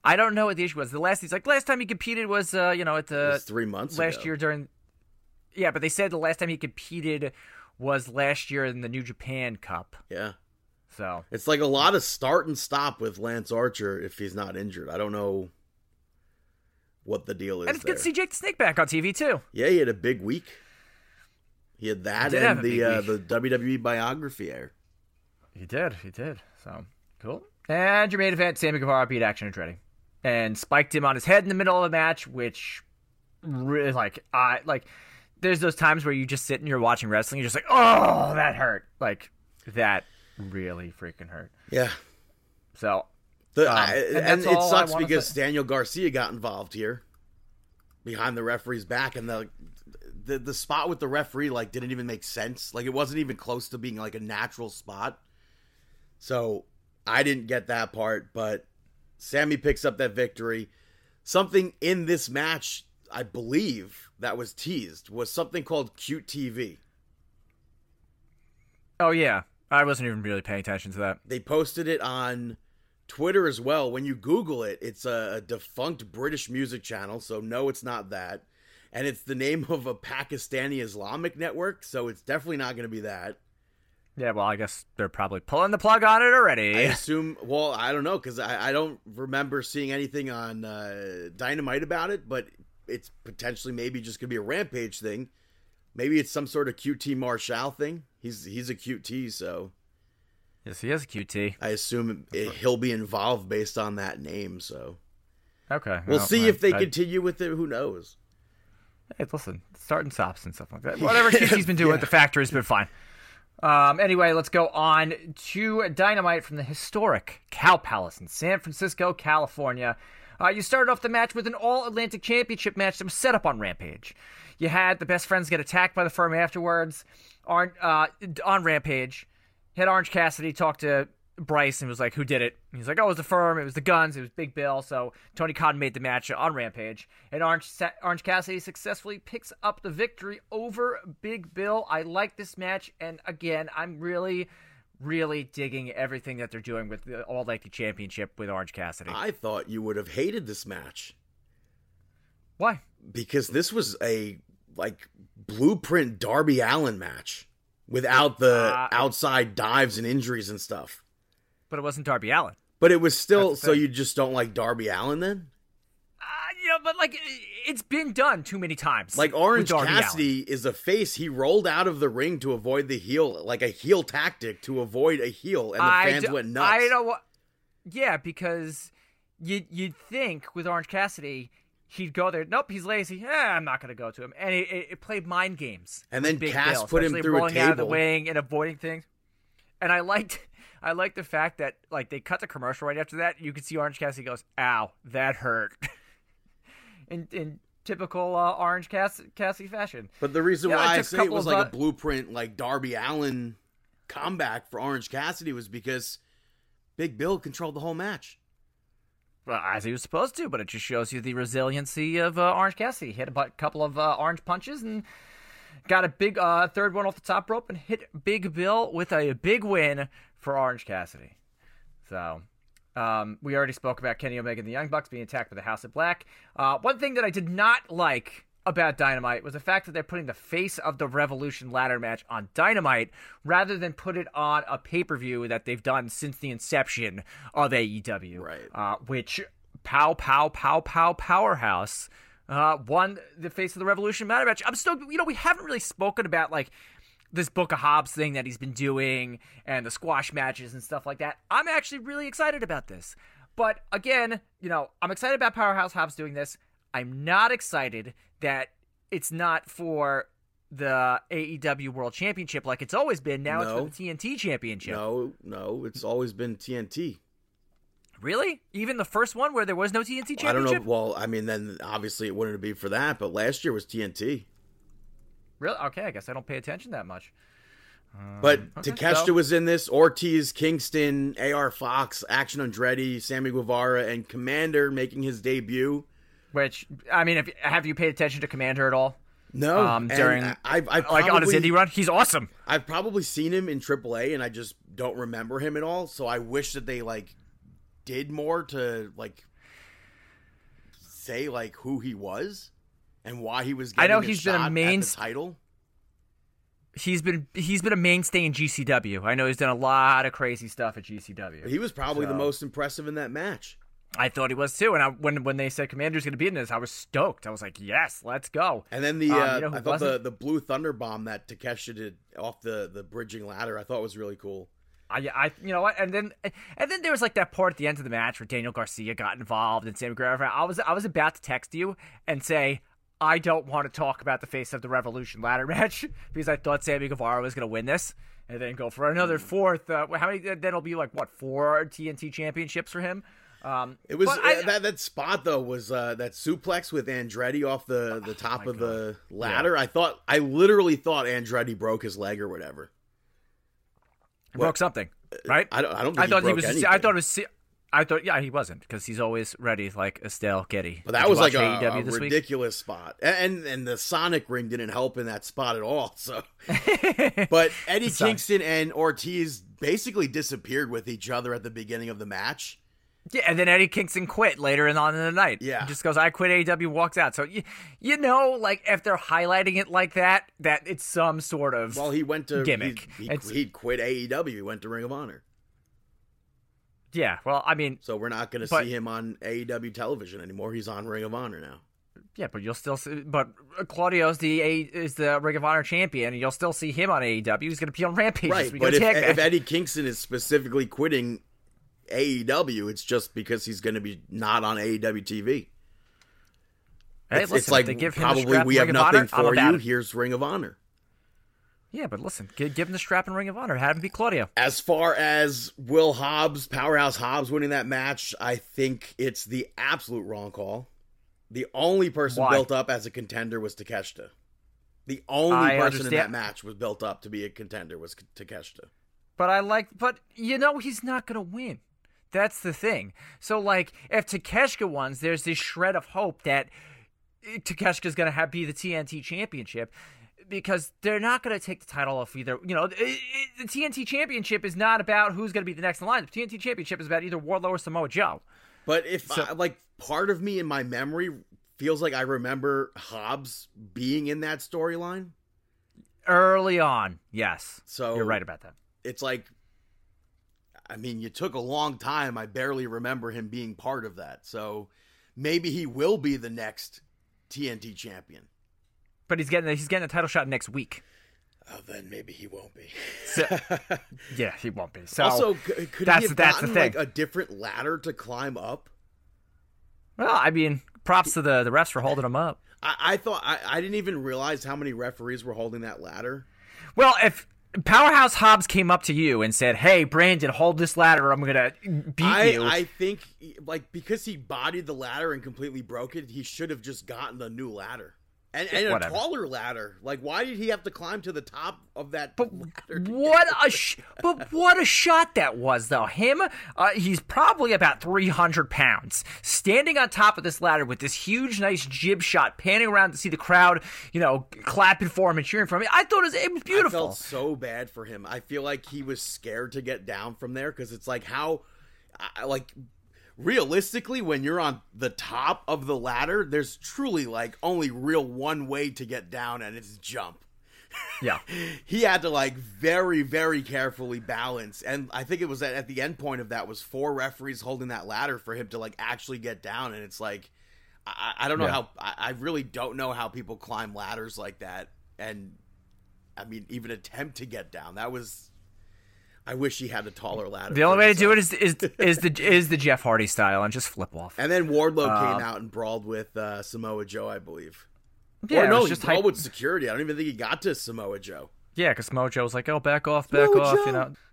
I don't know what the issue was. The last he's like last time he competed was uh, you know at it the was three months last ago. year during yeah but they said the last time he competed was last year in the new japan cup Yeah. So It's like a lot of start and stop with Lance Archer if he's not injured. I don't know what the deal is and it's there. good to see jake the snake back on tv too Yeah, he had a big week. He had that He and the uh, the WWE biography air. he did he did so cool and your main event sammy guevara beat action andretti and spiked him on his head in the middle of the match which really like i like there's those times where you just sit and you're watching wrestling you're just like oh that hurt like that really freaking hurt Yeah. so The, Um, I- and and, it sucks because say. Daniel Garcia got involved here behind the referee's back and the the the spot with the referee like didn't even make sense. Like it wasn't even close to being like a natural spot. So I didn't get that part, but Sammy picks up that victory. Something in this match, I believe, that was teased was something called QTV. Oh yeah, I wasn't even really paying attention to that. They posted it on Twitter as well. When you Google it, it's a, defunct British music channel, so no, it's not that. And it's the name of a Pakistani Islamic network, so it's definitely not going to be that. Yeah, well, I guess they're probably pulling the plug on it already. I assume. Well, I don't know because I, I don't remember seeing anything on uh, Dynamite about it, but it's potentially maybe just going to be a Rampage thing. Maybe it's some sort of QT Marshall thing. He's he's a QT, so yes, he has a QT. I assume it, he'll be involved based on that name. So Okay, we'll well, see I- if they I- continue with it. Who knows? Hey, listen, start and stops and stuff like that. Whatever QT's been doing Yeah. at the factory's been fine. Um, anyway, let's go on to Dynamite from the historic Cow Palace in San Francisco, California. Uh, you started off the match with an All Atlantic Championship match that was set up on Rampage. You had the best friends get attacked by the firm afterwards. On, uh, on Rampage, had Orange Cassidy talk to Bryce and was like, "Who did it?" And he's like, "Oh, it was the firm. It was the guns. It was Big Bill." So Tony Khan made the match on Rampage, and Orange Orange Cassidy successfully picks up the victory over Big Bill. I like this match, and again, I'm really, really digging everything that they're doing with the All Atlantic Championship with Orange Cassidy. I thought you would have hated this match Why? because this was a like blueprint Darby Allin match without the Uh, outside dives and injuries and stuff. But it wasn't Darby Allin. But it was still so you just don't like Darby Allin then? You know, but like it's been done too many times. Like Orange. Cassidy is a face. He rolled out of the ring to avoid the heel, like a heel tactic to avoid a heel, and the I fans d- went nuts. I don't. Yeah, because you you'd think with Orange Cassidy. He'd go there. Nope, he's lazy. Yeah, I'm not going to go to him. And it, it, it played mind games. And then Cass Bill, put him through a rolling out of the table. wing and avoiding things. And I liked, I liked the fact that like they cut the commercial right after that. You could see Orange Cassidy goes, "Ow, that hurt." in in typical uh, Orange Cass- Cassidy fashion. But the reason Yeah, why I say it was like uh, a blueprint, like Darby Allin comeback for Orange Cassidy was because Big Bill controlled the whole match. Well, as he was supposed to, but it just shows you the resiliency of uh, Orange Cassidy. Hit a couple of uh, orange punches and got a big uh, third one off the top rope and hit Big Bill with a big win for Orange Cassidy. So, um, we already spoke about Kenny Omega and the Young Bucks being attacked by the House of Black. Uh, one thing that I did not like about Dynamite was the fact that they're putting the face of the Revolution ladder match on Dynamite rather than put it on a pay per view that they've done since the inception of AEW. Right. Uh, which pow pow pow pow powerhouse uh, won the face of the Revolution ladder match. I'm still, you know, we haven't really spoken about like this Book of Hobbs thing that he's been doing and the squash matches and stuff like that. I'm actually really excited about this. But again, you know, I'm excited about Powerhouse Hobbs doing this. I'm not excited that it's not for the AEW World Championship like it's always been. Now No. it's for the TNT Championship. No, no, it's always been TNT. Really? Even the first one where there was no TNT Championship? I don't know. Well, I mean, then obviously it wouldn't be for that, but last year was TNT. Really? Okay, I guess I don't pay attention that much. But okay, Takeshita so- was in this. Ortiz, Kingston, AR Fox, Action Andretti, Sammy Guevara, and Komander making his debut. Which I mean, if, have you paid attention to Komander at all? No, Um, during I- I've, I've like on his probably- indie run, he's awesome. I've probably seen him in AAA, and I just don't remember him at all. So I wish that they like did more to like say like who he was and why he was. I know a he's been a main- the title. He's been he's been a mainstay in GCW. I know he's done a lot of crazy stuff at GCW. He was probably the most impressive in that match. I thought he was too. And I, when when they said Komander's going to be in this, I was stoked. I was like, yes, let's go. And then the Um, uh, you know I thought the, wasn't? the blue thunder bomb that Takeshita did off the the bridging ladder I thought was really cool. I, I, you know what? And then, and then there was like that part at the end of the match where Daniel Garcia got involved and Sammy Guevara. I was, I was about to text you and say I don't want to talk about the face of the Revolution ladder match because I thought Sammy Guevara was going to win this, and then go for another fourth. Uh, how many? Then it'll be like what four TNT championships for him. Um, It was I- uh, that that spot though was uh, that suplex with Andretti off the the top Oh of the ladder. I thought I literally thought Andretti broke his leg or whatever. he broke something, right? I don't I don't think I thought he, he, was. anything. I thought it was. I thought yeah he wasn't because he's always ready like Estelle Getty. But that was like a, a this week? ridiculous spot, and and the Sonic ring didn't help in that spot at all. So, but Eddie Kingston and Ortiz basically disappeared with each other at the beginning of the match. Yeah, and then Eddie Kingston quit later in on in the night. Yeah. He just goes, I quit AEW, walks out. So you, you know, like if they're highlighting it like that, that it's some sort of Well, he went to Gimmick. He, he, he quit AEW. He went to Ring of Honor. Yeah. Well, I mean, So we're not going to see him on AEW television anymore. He's on Ring of Honor now. yeah, but you'll still see. But Claudio's the A, is the Ring of Honor champion, and you'll still see him on AEW. He's going to be on Rampage. Right, but if, if Eddie Kingston is specifically quitting AEW, it's just because he's going to be not on AEW TV. hey, it's, listen, it's like they give him probably we have Ring nothing for you. it. Here's Ring of Honor. Yeah, but listen, give, give him the strap and Ring of Honor. Have him be Claudio. As far as Will Hobbs, Powerhouse Hobbs winning that match, I think it's the absolute wrong call. The only person Why? built up as a contender was Takeshita. The only I person in that match was built up to be a contender was Takeshita. But I like, but you know, he's not going to win. That's the thing. So, like, if Takeshita wins, there's this shred of hope that eh, Takeshita's going to have be the TNT championship. Because they're not going to take the title off either. You know, it, it, the TNT Championship is not about who's going to be the next in line. The TNT Championship is about either Wardlow or Samoa Joe. But if I, like part of me in my memory feels like I remember Hobbs being in that storyline. Early on, yes. So you're right about that. It's like, I mean, you took a long time. I barely remember him being part of that. So maybe he will be the next TNT champion. But he's getting he's getting a title shot next week. Oh, then maybe he won't be. So, yeah, he won't be. So also, could that's, he have that's gotten the thing. like a different ladder to climb up? Well, I mean, props to the the refs for holding him up. I, I thought I, I didn't even realize how many referees were holding that ladder. Well, if Powerhouse Hobbs came up to you and said, "Hey, Brandon, hold this ladder. I'm gonna beat I, you." I think like because he bodied the ladder and completely broke it, he should have just gotten a new ladder. And, and a taller ladder. Like, why did he have to climb to the top of that But ladder? what a sh- but what a shot that was though. Him, uh, he's probably about three hundred pounds, standing on top of this ladder with this huge, nice jib shot, panning around to see the crowd, you know, clapping for him and cheering for him. I thought it was, it was I beautiful. felt so bad for him. I feel like he was scared to get down from there because it's like how, I- like, realistically, when you're on the top of the ladder, there's truly like only real one way to get down, and it's jump. Yeah, he had to like very very carefully balance and i think it was at, at the end point of that was four referees holding that ladder for him to like actually get down and it's like i, I don't know Yeah. how I, I really don't know how people climb ladders like that and i mean even attempt to get down that was i wish he had a taller ladder the only way to do it is is is the is the Jeff Hardy style and just flip off. and then wardlow Um, came out and brawled with uh, samoa joe i believe Yeah, or no he just brawled hype- with security i don't even think he got to samoa joe Yeah, because Mojo was like, "Oh, back off, back off," you know.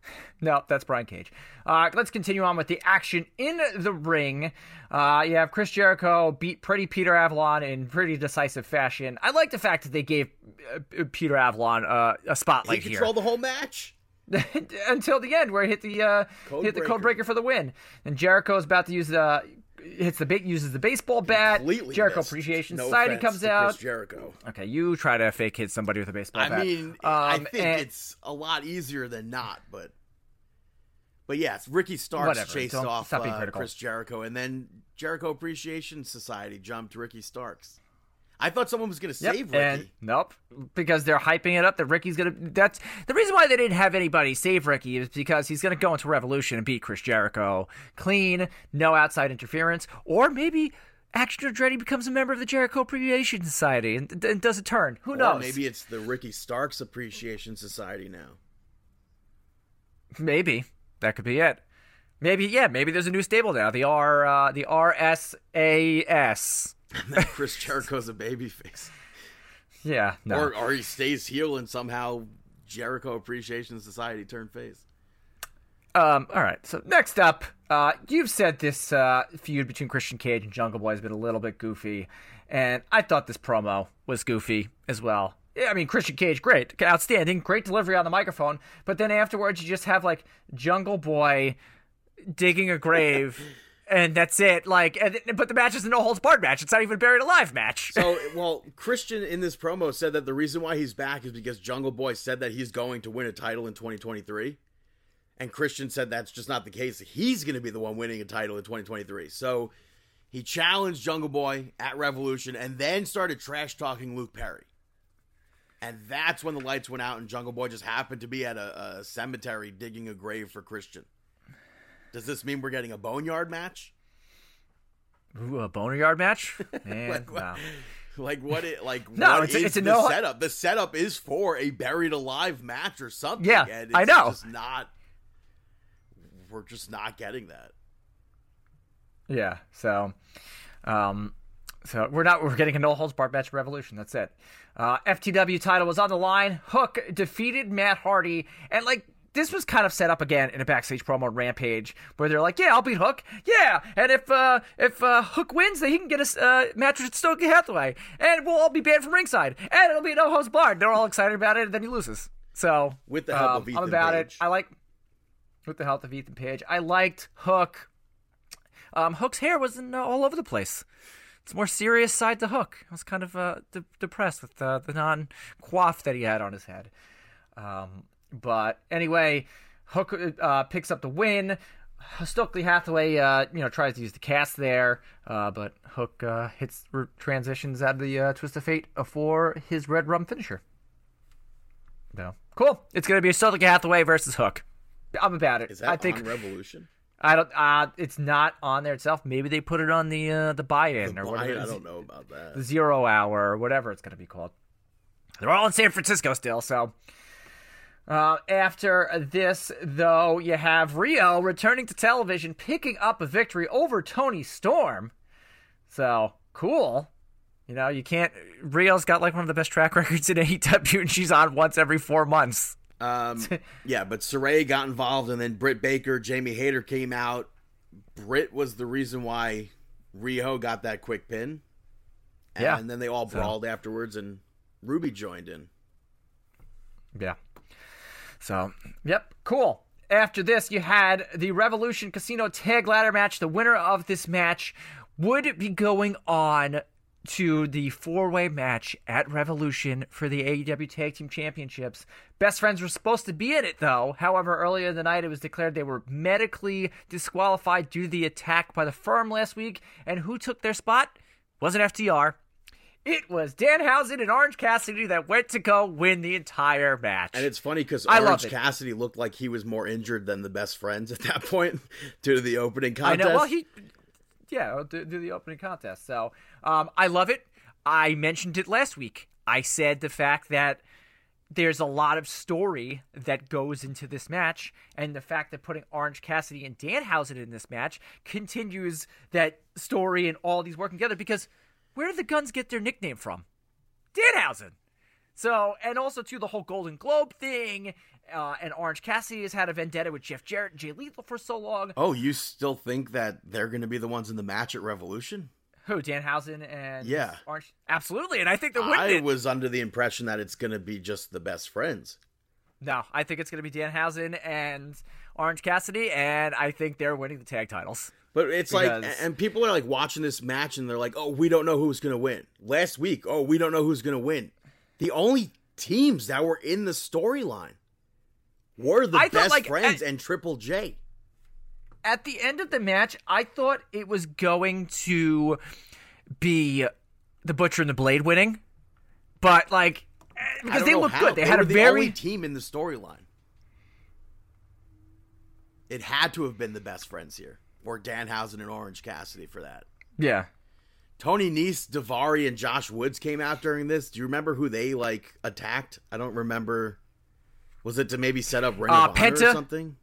No, that's Brian Cage. Uh, let's continue on with the action in the ring. Uh, you have Chris Jericho beat Pretty Peter Avalon in pretty decisive fashion. I like the fact that they gave uh, Peter Avalon uh, a he spotlight here controlled the whole match until the end, where he hit the uh, Code hit the code breaker. for the win. And Jericho is about to use the hits the bait uses the baseball bat. completely Jericho missed. Appreciation No Society comes out. Jericho. Okay, you try to fake hit somebody with a baseball I bat. I mean, I Um, think and- it's a lot easier than not, but but yes, Ricky Starks Whatever, chased off uh. Chris Jericho, and then Jericho Appreciation Society jumped Ricky Starks. I thought someone was going to Yep, save Ricky. And nope, because they're hyping it up that Ricky's gonna. That's the reason why they didn't have anybody save Ricky is because he's gonna go into Revolution and beat Chris Jericho clean, no outside interference, or maybe Action Andretti becomes a member of the Jericho Appreciation Society and, and does a turn. Who Or knows? maybe it's the Ricky Starks Appreciation Society now. Maybe that could be it. Maybe yeah. Maybe there's a new stable now. The R uh, the RSAS. And then Chris Jericho's a babyface, Yeah. No. or or he stays heel and somehow Jericho Appreciation Society turned face. Um, all right. So next up, uh, you've said this uh, feud between Christian Cage and Jungle Boy has been a little bit goofy, and I thought this promo was goofy as well. Yeah, I mean Christian Cage, great, outstanding, great delivery on the microphone, but then afterwards you just have like Jungle Boy digging a grave. And that's it. Like, and, but the match is a no holds barred match. It's not even a buried alive match. So, well, Christian in this promo said that the reason why he's back is because Jungle Boy said that he's going to win a title in 2023. And Christian said that's just not the case. He's going to be the one winning a title in 2023. So he challenged Jungle Boy at Revolution and then started trash talking Luke Perry. And that's when the lights went out and Jungle Boy just happened to be at a, a cemetery digging a grave for Christian. Does this mean we're getting a boneyard match? Ooh, a boneyard match? Man, Like, what- wow. Like what it like No, what it's a- is it's a the no- setup? The setup is for a buried alive match or something. Yeah, and it's I know. Just not. We're just not getting that. Yeah. So, um, so we're not we're getting a no holds barred match at Revolution. That's it. Uh, FTW title was on the line. Hook defeated Matt Hardy, and like this was kind of set up again in a backstage promo on Rampage, where they're like, "Yeah, I'll beat Hook. Yeah, and if uh, if uh, Hook wins, then he can get a uh, match with Stokely Hathaway, and we'll all be banned from ringside, and it'll be no holds barred." They're all excited about it, and then he loses. So With the help um, of Ethan I'm about it. Page. I like with the help of Ethan Page. I liked Hook. Um, Hook's hair was in, uh, all over the place. it's more serious side to Hook. I was kind of uh, de- depressed with uh, the non coif that he had on his head. Um, but anyway, Hook uh, picks up the win. Stokely Hathaway, uh, you know, tries to use the cast there, uh, but Hook uh, hits transitions out of the uh, Twist of Fate for his Red Rum finisher. No, cool. It's gonna be Stokely Hathaway versus Hook. I'm about it. Is that I think on Revolution? I don't. Uh, it's not on there itself. Maybe they put it on the uh, the buy-in or Buy whatever. I don't know about that. the zero hour or whatever it's going to be called. They're all in San Francisco still, so. Uh, after this, though, you have Rio returning to television, picking up a victory over Toni Storm. So cool. You know, you can't. Rio's got like one of the best track records in AEW, and she's on once every four months. Um, yeah, but Saray got involved, and then Britt Baker, Jamie Hayter came out. Britt was the reason why Rio got that quick pin. And Yeah. then they all So- brawled afterwards, and Ruby joined in. Yeah. So, yep, cool. After this, you had the Revolution Casino Tag Ladder match. The winner of this match would be going on to the four way match at Revolution for the AEW Tag Team Championships. Best friends were supposed to be in it, though. However, earlier in the night, it was declared they were medically disqualified due to the attack by the firm last week. And who took their spot? Wasn't FTR. It was Dan Danhausen and Orange Cassidy that went to go win the entire match. And it's funny because Orange. Cassidy looked like he was more injured than the best friends at that point due to the opening contest. I know. Well, he, yeah, do, do the opening contest. So, um, I love it. I mentioned it last week. I said the fact that there's a lot of story that goes into this match, and the fact that putting Orange Cassidy and Dan Danhausen in this match continues that story and all these working together. Because where did the Guns get their nickname from? Danhausen. So, and also to the whole Golden Globe thing, uh, and Orange Cassidy has had a vendetta with Jeff Jarrett and Jay Lethal for so long. oh, you still think that they're going to be the ones in the match at Revolution? Who Danhausen and Yeah. Orange? Absolutely, and I think they're I it. was under the impression that it's going to be just the best friends. No, I think it's going to be Danhausen and Orange Cassidy, and I think they're winning the tag titles. But it's like, and people are like watching this match and they're like, oh, we don't know who's going to win. Last week, oh, we don't know who's going to win. The only teams that were in the storyline were the I thought, best like, friends at- and Triple J. At the end of the match, I thought it was going to be the Butcher and the Blade winning, but like because they looked how. good, they, They had were a the very only team in the storyline. It had to have been the best friends here, or Danhausen and Orange Cassidy for that. yeah. Tony Nese, Daivari, and Josh Woods came out during this. Do you remember who they like attacked? I don't remember. Was it to maybe set up Ring Uh, of Honor Penta? or something?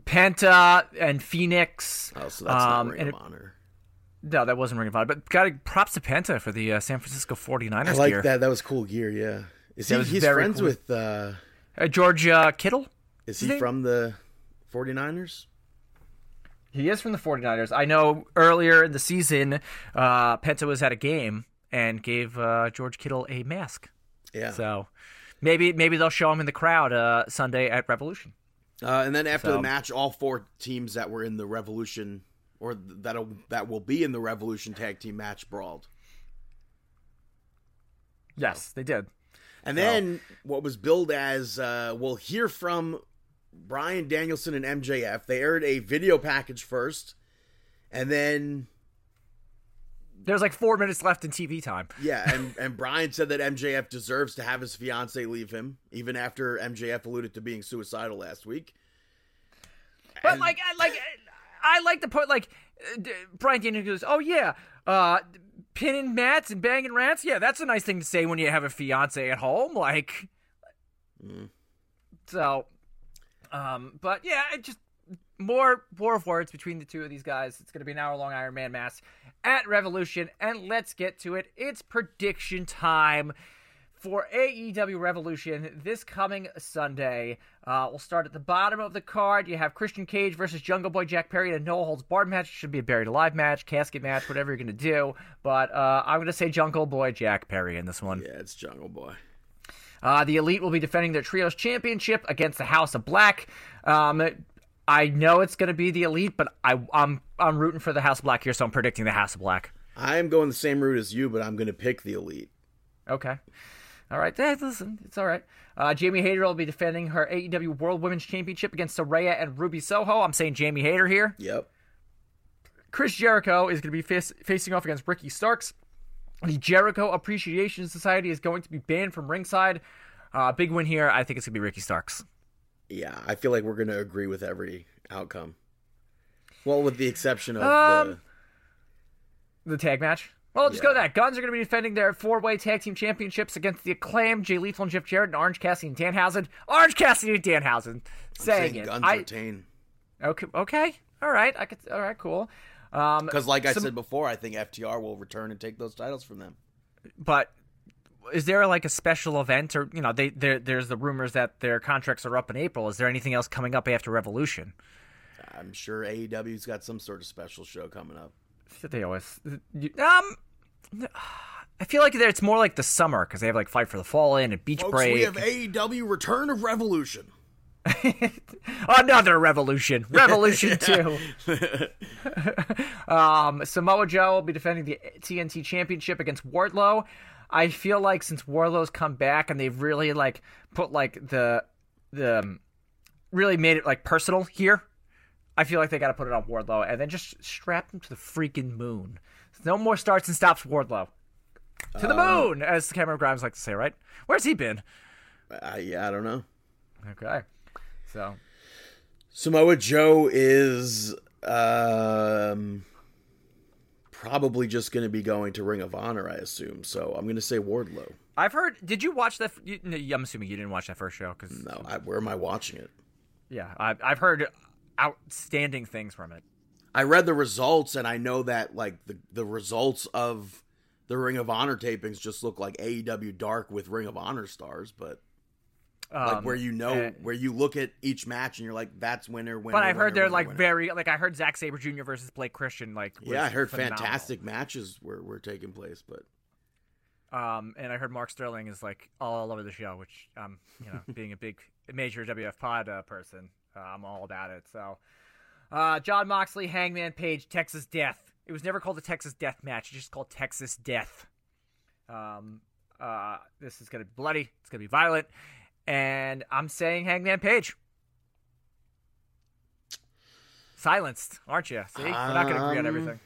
Penta and Fenix. Oh, so that's um, not Ring of it- Honor. No, that wasn't Ring of Honor, but got props to Penta for the uh, San Francisco 49ers I like gear. that. That was cool gear. Yeah, is That he? He's friends cool. with. uh Uh, George uh, Kittle? Is His he name? from the 49ers? He is from the 49ers. I know earlier in the season, uh, Penta was at a game and gave uh, George Kittle a mask. Yeah. So maybe maybe they'll show him in the crowd uh, Sunday at Revolution. Uh, and then after So- the match, all four teams that were in the Revolution, or that that will be in the Revolution tag team match, brawled. Yes, they did. And then what was billed as uh, we'll hear from Bryan Danielson and MJF. They aired a video package first, and then There's like four minutes left in TV time. yeah, and and Bryan said that MJF deserves to have his fiance leave him, even after MJF alluded to being suicidal last week. But And- like, I like, I like the point. Like, uh, Bryan Daniels goes, "Oh yeah, uh, pinning mats and banging rats. Yeah, that's a nice thing to say when you have a fiance at home. Like, so, um, but yeah, it just more war of words between the two of these guys. It's going to be an hour long Iron Man mass at Revolution, and let's get to it. It's prediction time for AEW Revolution this coming Sunday. Uh, we'll start at the bottom of the card. You have Christian Cage versus Jungle Boy Jack Perry in a no holds barred match. It Should be a buried alive match, casket match, whatever you're going to do. But uh, I'm going to say Jungle Boy Jack Perry in this one. yeah, it's Jungle Boy. Uh, the Elite will be defending their Trios Championship against the House of Black. Um, I know it's going to be the Elite, but I, I'm I'm rooting for the House of Black here, so I'm predicting the House of Black. I'm going the same route as you, but I'm going to pick the elite. Okay. All right. Hey, listen, it's all right. Uh, Jamie Hayter will be defending her AEW World Women's Championship against Saraya and Ruby Soho. I'm saying Jamie Hayter here. Yep. Chris Jericho is going to be face- facing off against Ricky Starks. The Jericho Appreciation Society is going to be banned from ringside. Uh, big win here. I think it's going to be Ricky Starks. Yeah, I feel like we're going to agree with every outcome. Well, with the exception of Um, the The tag match. Well, just go Yeah. that. Guns are going to be defending their four-way tag team championships against the acclaimed Jay Lethal and Jeff Jarrett and Orange Cassidy and Danhausen. Orange Cassidy and Danhausen. Saying saying it. guns I, retain. okay. Okay. All right. I could. All right. Cool. Um, Because, like I some- said before, I think FTR will return and take those titles from them. but is there like a special event or you know they there there's the rumors that their contracts are up in April. Is there anything else coming up after Revolution? I'm sure AEW's got some sort of special show coming up. They always um. I feel like it's more like the summer because they have like Fight for the Fallen and Beach Folks, Break. we have AEW Return of Revolution. Another Revolution, Revolution Two. um, Samoa Joe will be defending the TNT Championship against Wardlow. I feel like since Wardlow's come back and they've really like put like the the um, really made it like personal here. I feel like they got to put it on Wardlow and then just strap him to the freaking moon. No more starts and stops, Wardlow. To the moon, as Cameron Grimes like to say, right? Where's he been? Uh, yeah, I don't know. Okay, so Samoa Joe is um, probably just going to be going to Ring of Honor, I assume. So I'm going to say Wardlow. I've heard. Did you watch that? You, I'm assuming you didn't watch that first show because No, I, where am I watching it? yeah, I, I've heard outstanding things from it. I read the results, and I know that like the the results of the Ring of Honor tapings just look like AEW Dark with Ring of Honor stars, but like Um, where you know uh, where you look at each match and you're like, that's winner, winner. But I've heard winner, they're winner, like winner. very like I heard Zack Sabre Jr. versus Blake Christian like Yeah, I heard phenomenal. fantastic matches were, were taking place, but Um, and I heard Mark Sterling is like all over the show, which um, you know, being a big major WF Pod uh, person, uh, I'm all about it. So, uh, Jon Moxley, Hangman Page, Texas Death. It was never called the Texas Death Match; it's just called Texas Death. Um, uh, this is gonna be bloody. It's gonna be violent, and I'm saying Hangman Page. Silenced, aren't you? See, we're not gonna agree on everything.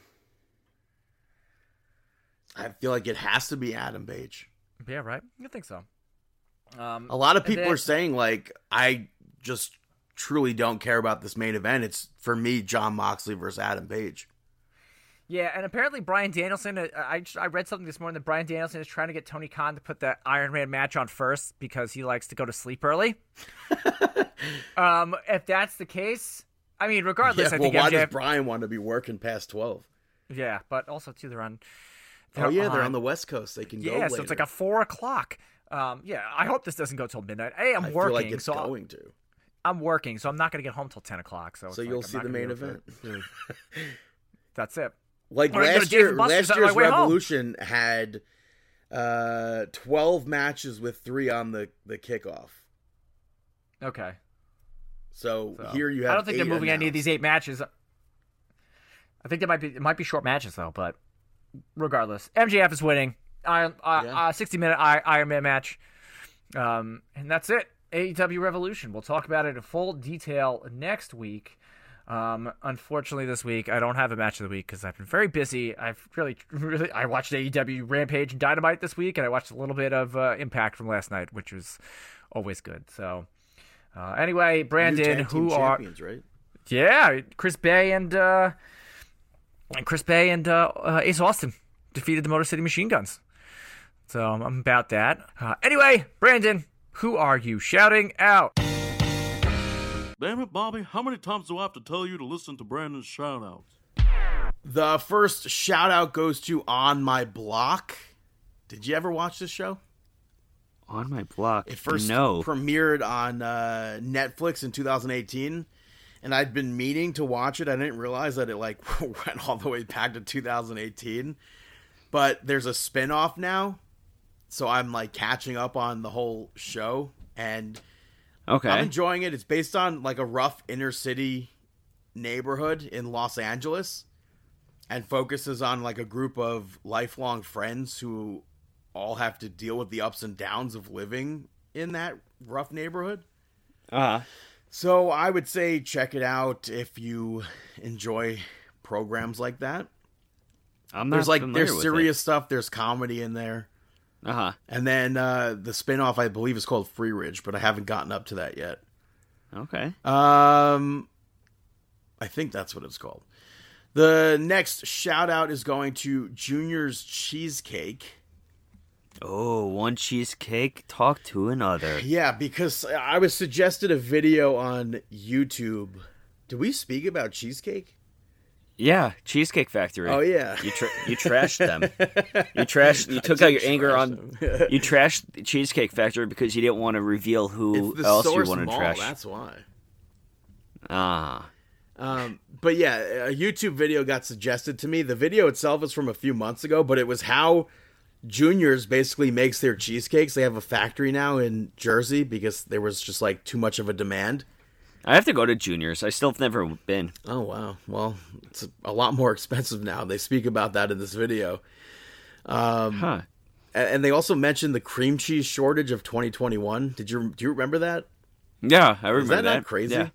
I feel like it has to be Adam Page. Yeah, right. I think so. Um, A lot of people then- are saying like I just truly don't care about this main event. It's for me Jon Moxley versus Adam Page. Yeah, and apparently Bryan Danielson. uh, I I read something this morning that Bryan Danielson is trying to get Tony Khan to put that Iron Man match on first because he likes to go to sleep early. um, if that's the case, I mean, regardless, Yeah, I well, think why MJF. does Brian want to be working past twelve? yeah, but also too, they're on. Oh yeah, they're on the West Coast. They can go. Yeah, so it's like a four o'clock. Um, yeah, I hope this doesn't go till midnight. Hey, I'm I working, feel like it's so going to. I'm working, so I'm not gonna get home till ten o'clock. So, So you'll like, see the main event. to- That's it. Like Or I to last year, last year's way home. Revolution had uh, twelve matches with three on the the kickoff. Okay. So, So, here you have. I don't think they're moving any of these eight matches. I think they might be it might be short matches though, but regardless, MJF is winning. Iron, uh, Yeah. uh, sixty minute I- Iron Man match, um, and that's it. AEW Revolution. We'll talk about it in full detail next week. Um, unfortunately, this week I don't have a match of the week because I've been very busy. I've really, really, I watched AEW Rampage and Dynamite this week, and I watched a little bit of uh, Impact from last night, which was always good. So, uh, anyway, Brandon, who are champions, right? yeah, Chris Bey and uh, and Chris Bey and uh, uh, Ace Austin defeated the Motor City Machine Guns. So I'm about that. Uh, anyway, Brandon, who are you shouting out? Damn it, Bobby, how many times do I have to tell you to listen to Brandon's shoutouts? The first shout out goes to On My Block. Did you ever watch this show? On my block. It first no. premiered on uh, Netflix in 2018, and I'd been meaning to watch it. I didn't realize that it like went all the way back to 2018. But there's a spin-off now, so I'm like catching up on the whole show, and okay. I'm enjoying it. It's based on like a rough inner city neighborhood in Los Angeles. and focuses on like a group of lifelong friends who all have to deal with the ups and downs of living in that rough neighborhood. Uh huh. So I would say check it out if you enjoy programs like that. I'm not There's like there's serious stuff, there's comedy in there. Uh huh. And then uh the spin-off I believe is called Freeridge, but I haven't gotten up to that yet. Okay. Um I think that's what it's called. The next shout out is going to Junior's Cheesecake. Oh, one cheesecake talk to another. Yeah, because I was suggested a video on YouTube. Did we speak about cheesecake? Yeah, Cheesecake Factory. Oh yeah. You tra- you trashed them. You trashed. You took out your anger on. You trashed Cheesecake Factory because you didn't want to reveal who else you source wanted to trash. that's why. Ah, Um, but yeah, a YouTube video got suggested to me. The video itself is from a few months ago, but it was how Juniors basically makes their cheesecakes. They have a factory now in Jersey because there was just like too much of a demand. I have to go to Juniors. I still have never been. Oh wow! Well, it's a lot more expensive now. They speak about that in this video, um, Huh? And they also mentioned the cream cheese shortage of 2021. Did you do you remember that? Yeah, I remember Is that, not crazy? Yeah.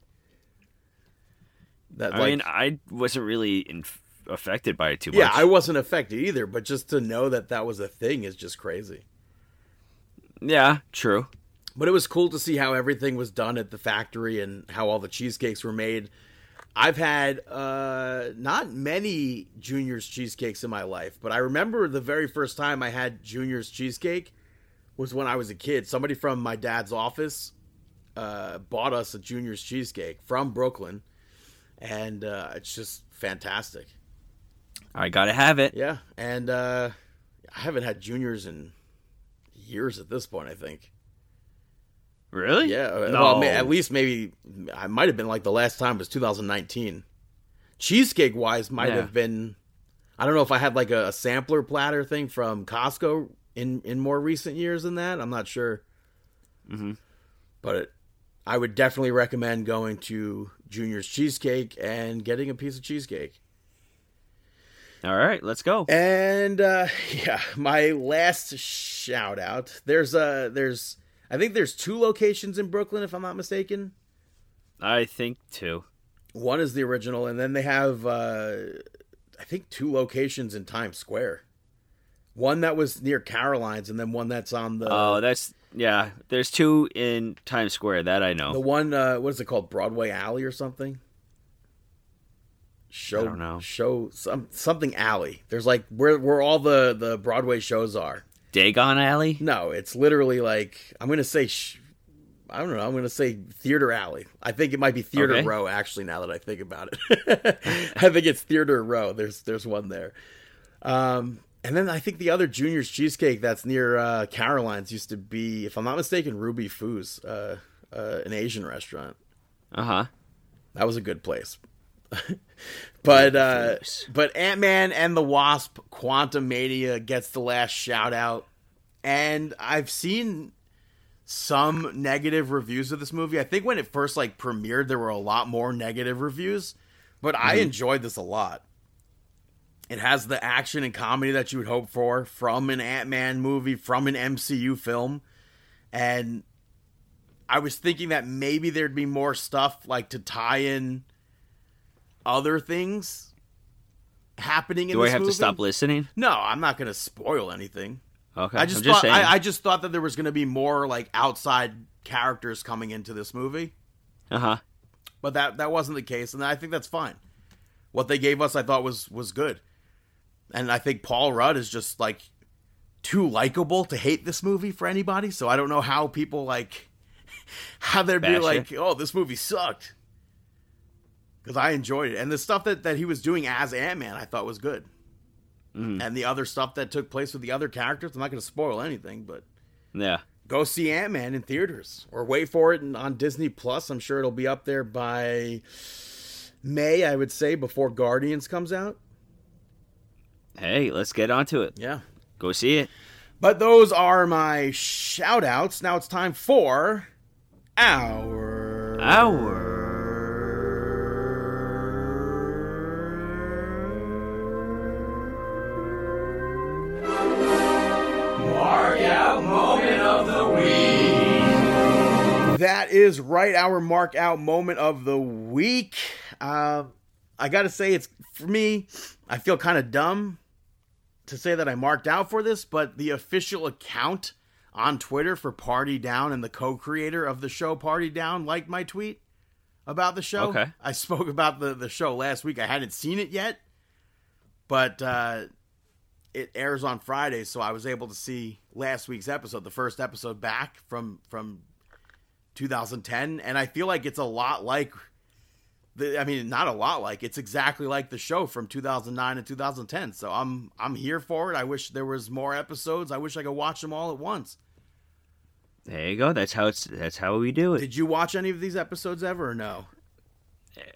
That I like, mean, I wasn't really in- affected by it too much. yeah. I wasn't affected either, but just to know that that was a thing is just crazy. yeah, true. But it was cool to see how everything was done at the factory and how all the cheesecakes were made. I've had uh, not many Junior's cheesecakes in my life, but I remember the very first time I had Junior's cheesecake was when I was a kid. Somebody from my dad's office uh, bought us a Junior's cheesecake from Brooklyn, and uh, it's just fantastic. I gotta have it. Yeah, and uh, I haven't had Junior's in years at this point. I think. Really? Yeah, uh, No. well, at least maybe I might have been like the last time was 2019. Cheesecake wise, might Yeah. have been. I don't know if I had like a, a sampler platter thing from Costco in in more recent years than that. I'm not sure. Mm-hmm. But it, I would definitely recommend going to Junior's Cheesecake and getting a piece of cheesecake. All right, let's go. And uh yeah, my last shout out. There's uh there's I think there's two locations in Brooklyn if I'm not mistaken. I think two. One is the original, and then they have, uh, I think, two locations in Times Square. One that was near Caroline's, and then one that's on the Oh, that's yeah. There's two in Times Square that I know. the one. Uh, what is it called? Broadway Alley or something? Show, I don't know. Show some something alley. There's like where where all the the Broadway shows are. Dagon Alley. No, it's literally like I'm gonna say. Sh- I don't know. I'm gonna say theater alley. I think it might be theater Okay. row. Actually, now that I think about it, I think it's theater row. There's there's one there. Um, and then I think the other Junior's cheesecake that's near uh, Caroline's used to be, if I'm not mistaken, Ruby Foo's, uh, uh, an Asian restaurant. Uh huh. That was a good place. but uh, but Ant Man and the Wasp: Quantumania gets the last shout out, and I've seen some negative reviews of this movie. I think when it first like premiered, there were a lot more negative reviews, but I enjoyed this a lot. It has the action and comedy that you would hope for from an Ant Man movie, from an MCU film, and I was thinking that maybe there'd be more stuff like to tie in other things happening in the movie. Do I have movie. to stop listening? No, I'm not going to spoil anything. Okay. I just I'm just thought saying. I, I just thought that there was going to be more like outside characters coming into this movie, uh huh. but that that wasn't the case, and I think that's fine. What they gave us, I thought was was good, and I think Paul Rudd is just like too likable to hate this movie for anybody. So I don't know how people like how they'd be like, it. "Oh, this movie sucked," because I enjoyed it, and the stuff that that he was doing as Ant Man, I thought was good. Mm-hmm. And the other stuff that took place with the other characters, I'm not going to spoil anything, but Yeah. go see Ant Man in theaters or wait for it on Disney Plus. I'm sure it'll be up there by May, I would say, before Guardians comes out. Hey, let's get onto it. Yeah. Go see it. But those are my shout outs. Now it's time for our. Our That is right. Our mark out moment of the week. Uh, I got to say, it's for me. I feel kind of dumb to say that I marked out for this, but the official account on Twitter for Party Down and the co-creator of the show Party Down liked my tweet about the show. Okay. I spoke about the the show last week. I hadn't seen it yet, but uh, it airs on Friday, so I was able to see last week's episode, the first episode back from from 2010, and I feel like it's a lot like the, I mean, not a lot like it's exactly like the show from 2009 and 2010. So I'm I'm here for it. I wish there was more episodes. I wish I could watch them all at once. There you go. That's how it's. That's how we do it. Did you watch any of these episodes ever or no?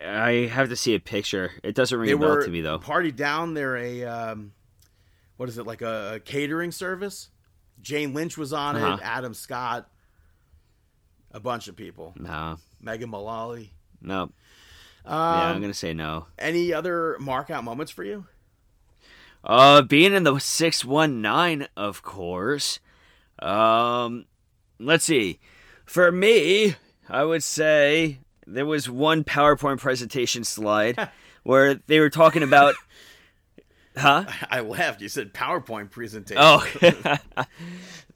I have to see a picture. It doesn't ring They a bell to me though. Party Down. They're a um, what is it like a, a catering service? Jane Lynch was on Uh-huh. it. Adam Scott, a bunch of people. No, Megan Mullally. no. Um, yeah, I'm gonna say no. Any other mark out moments for you? Uh, being in the six one nine, of course. Um, let's see. For me, I would say there was one PowerPoint presentation slide where they were talking about. Huh? I laughed. You said PowerPoint presentation. Oh,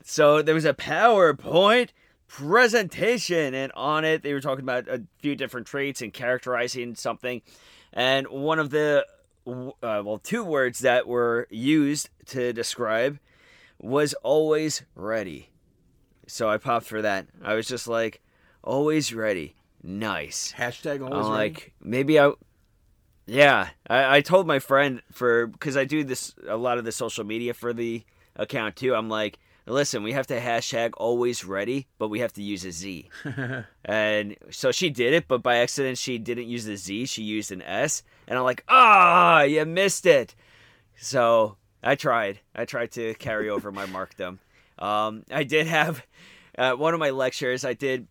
so there was a PowerPoint presentation, and on it they were talking about a few different traits and characterizing something. And one of the, uh, well, two words that were used to describe was always ready. So I popped for that. I was just like, always ready. Nice. Hashtag I'm always ready. like, maybe I. Yeah, I, I told my friend for because I do this a lot of the social media for the account too. I'm like, listen, we have to hashtag always ready, but we have to use a Z. and so she did it, but by accident she didn't use the Z. She used an S, and I'm like, ah, you missed it. So I tried. I tried to carry over my markdom. Um, I did have uh, one of my lectures. I did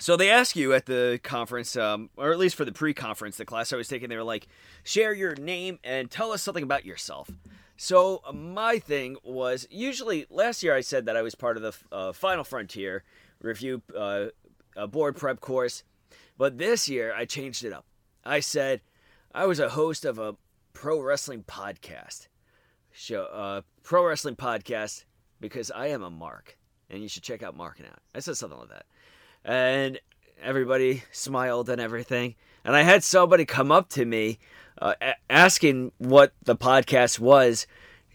so they ask you at the conference, um, or at least for the pre-conference, the class I was taking, they were like, share your name and tell us something about yourself. So my thing was usually last year I said that I was part of the uh, Final Frontier review uh, uh, board prep course, but this year I changed it up. I said I was a host of a pro wrestling podcast show, uh, pro wrestling podcast because I am a mark, and you should check out Marking Out. I said something like that and everybody smiled and everything. And I had somebody come up to me uh, a- asking what the podcast was.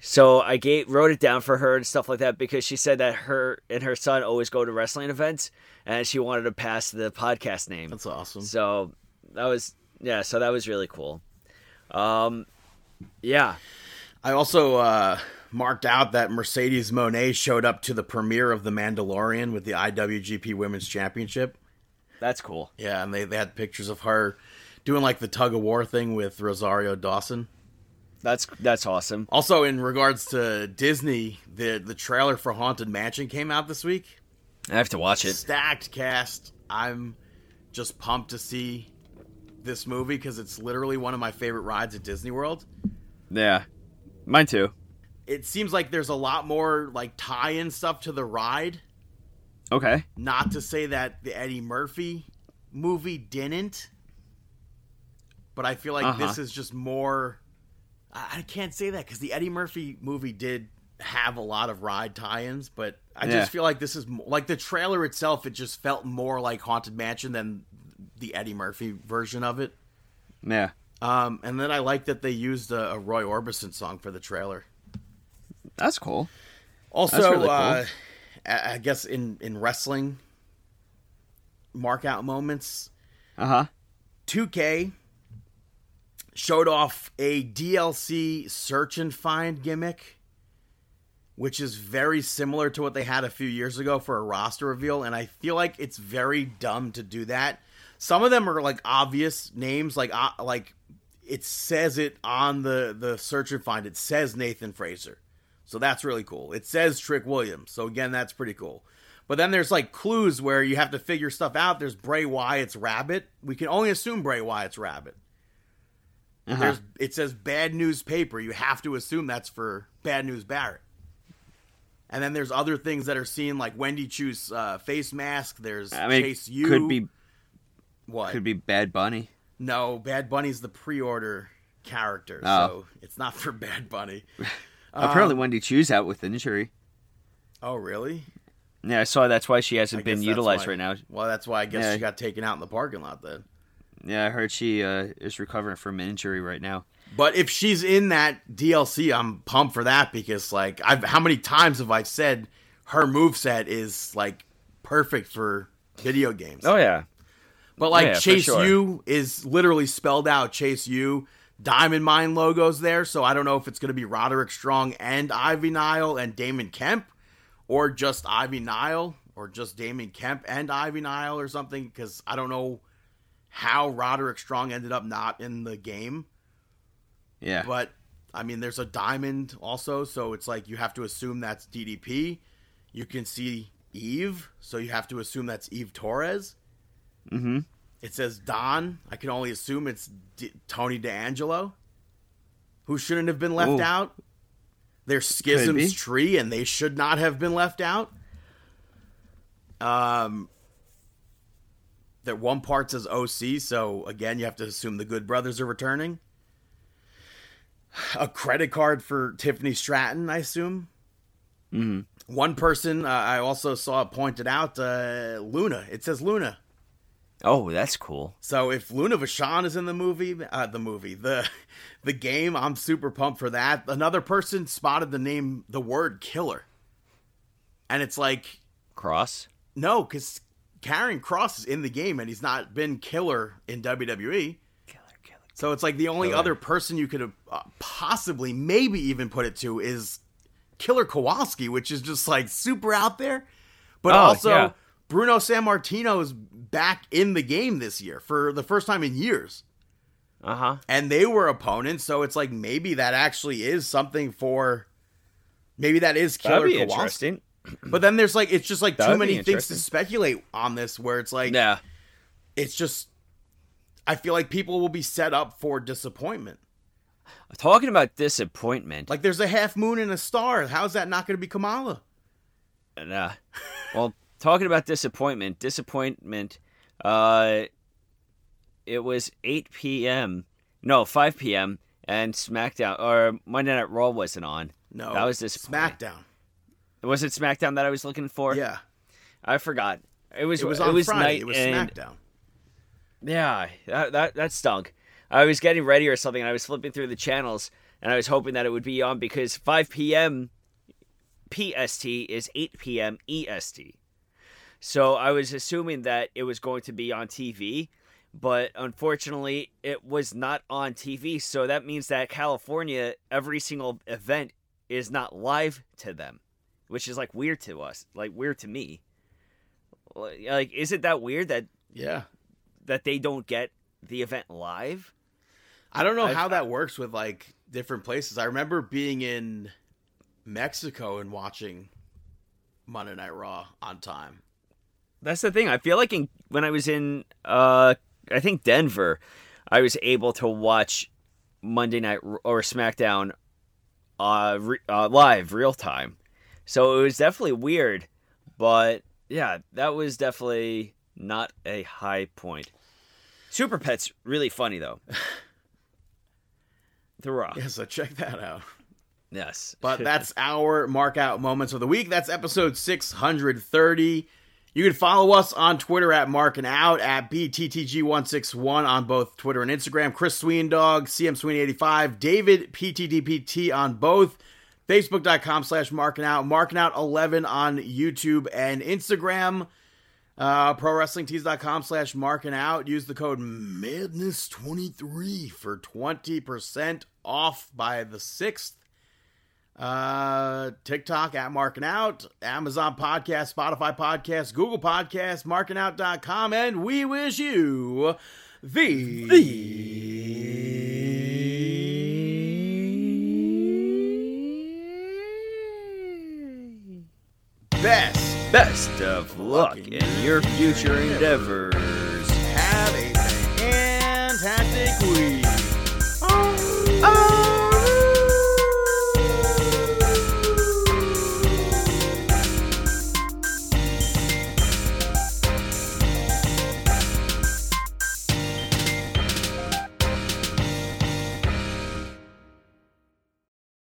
So I gave, wrote it down for her and stuff like that because she said that her and her son always go to wrestling events and she wanted to pass the podcast name. That's awesome. So that was yeah. So that was really cool. Um, yeah. I also uh, marked out that Mercedes Moné showed up to the premiere of The Mandalorian with the IWGP Women's Championship. That's cool. Yeah, and they, they had pictures of her doing like the tug of war thing with Rosario Dawson. That's that's awesome. Also, in regards to Disney, the the trailer for Haunted Mansion came out this week. I have to watch it. Stacked cast. I'm just pumped to see this movie because it's literally one of my favorite rides at Disney World. Yeah, mine too. It seems like there's a lot more like tie-in stuff to the ride. Okay. Not to say that the Eddie Murphy movie didn't, but I feel like Uh-huh. this is just more. I I can't say that because the Eddie Murphy movie did have a lot of ride tie-ins, but I Yeah. just feel like this is like the trailer itself. It just felt more like Haunted Mansion than the Eddie Murphy version of it. Yeah. Um, and then I like that they used a, a Roy Orbison song for the trailer. That's cool. Also, That's really cool. uh, I guess in in wrestling, mark out moments. Uh huh. 2K showed off a DLC search and find gimmick, which is very similar to what they had a few years ago for a roster reveal, and I feel like it's very dumb to do that. Some of them are like obvious names, like uh, like it says it on the the search and find. It says Nathan Frazer, so that's really cool. It says Trick Williams, so again, that's pretty cool. But then there's like clues where you have to figure stuff out. There's Bray Wyatt's Rabbit. We can only assume Bray Wyatt's Rabbit. Uh-huh. There's it says Bad News Paper. You have to assume that's for Bad News Barrett. And then there's other things that are seen like Wendy Choo's uh, face mask. There's I mean, Chase U. could be what? could be Bad Bunny. No, Bad Bunny's the pre-order character, Oh. so it's not for Bad Bunny. Apparently, Wendy Choo's out with injury. Oh, really? Yeah, I saw that's why she hasn't I been utilized why- right now. Well, that's why I guess Yeah. she got taken out in the parking lot then. Yeah, I heard she uh, is recovering from an injury right now. But if she's in that DLC, I'm pumped for that because like I've how many times have I said her moveset is like perfect for video games. Oh yeah, But like yeah, Chase sure. U is literally spelled out Chase U. Diamond Mine logos there, so I don't know if it's going to be Roderick Strong and Ivy Nile and Damon Kemp, or just Ivy Nile, or just Damon Kemp and Ivy Nile or something, because I don't know how Roderick Strong ended up not in the game. yeah. But I mean, there's a diamond also, so it's like you have to assume that's DDP. You can see Eve, so you have to assume that's Eve Torres. mm-hmm. It says Don. I can only assume it's D- Tony D'Angelo, who shouldn't have been left Ooh. out. They're. Schism's tree, and they should not have been left out. Um, that one part says OC, so again, you have to assume the Good Brothers are returning. A credit card for Tiffany Stratton, I assume. Mm-hmm. One person uh, I also saw pointed out uh, Luna. It says Luna. Oh, that's cool. So if Luna Vachon is in the movie, uh, the movie, the the game, I'm super pumped for that. Another person spotted the name, the word killer, and it's like Kross. no, because Karrion Kross is in the game and he's not been killer in WWE. Killer, killer. So it's like the only Killer. other person you could have uh, possibly, maybe even put it to is Killer Kowalski, which is just like super out there. But Oh, also, yeah. Bruno Sammartino is back in the game this year for the first time in years. Uh huh. And they were opponents, so it's like maybe that actually is something for. Maybe that is Killer That'd be Kowalski. interesting. But then there's like, it's just like too many things to speculate on this where it's like, Yeah. it's just. I feel like people will be set up for disappointment. Talking about disappointment. Like there's a half moon and a star. How's that not going to be Kamala? And, uh, well, talking about disappointment, disappointment. Uh, it was 8 p.m. No, 5 p.m. and SmackDown or Monday Night Raw wasn't on. No, That was disappointing. SmackDown. Was it SmackDown that I was looking for? Yeah, I forgot. It was it was on Friday. night It was SmackDown. yeah, that, that that stunk. I was getting ready or something, and I was flipping through the channels, and I was hoping that it would be on because 5 p.m. PST is 8 p.m. EST. So I was assuming that it was going to be on TV, but unfortunately, it was not on TV. So that means that California, every single event is not live to them, which is like weird to us, like weird to me. Like, is it that weird that Yeah, that they don't get the event live? I don't know I've- how that works with like different places. I remember being in Mexico and watching Monday Night Raw on time. That's the thing. I feel like in, when I was in, uh, I think Denver, I was able to watch Monday Night or SmackDown uh, re- uh, live, real time. So it was definitely weird, but yeah, that was definitely not a high point. Super Pet's really funny though. The Rock. Yeah, so check that out. Yes. But that's our mark out moments of the week. That's episode 630. You can follow us on Twitter at Mark and Out, at BTTG161 on both Twitter and Instagram. Chris Sweendog, CM Sweeney85, David PTDPT on both. Facebook.com slash Marking Out, Marking Out 11 on YouTube and Instagram. Uh, ProWrestlingTees.com slash Marking Out. Use the code Madness23 for 20% off by the 6th. Uh, TikTok at Marking Out, Amazon Podcast, Spotify Podcast, Google Podcast, markingout.com, and we wish you the, best. Best of luck in your future endeavors. Have a fantastic week.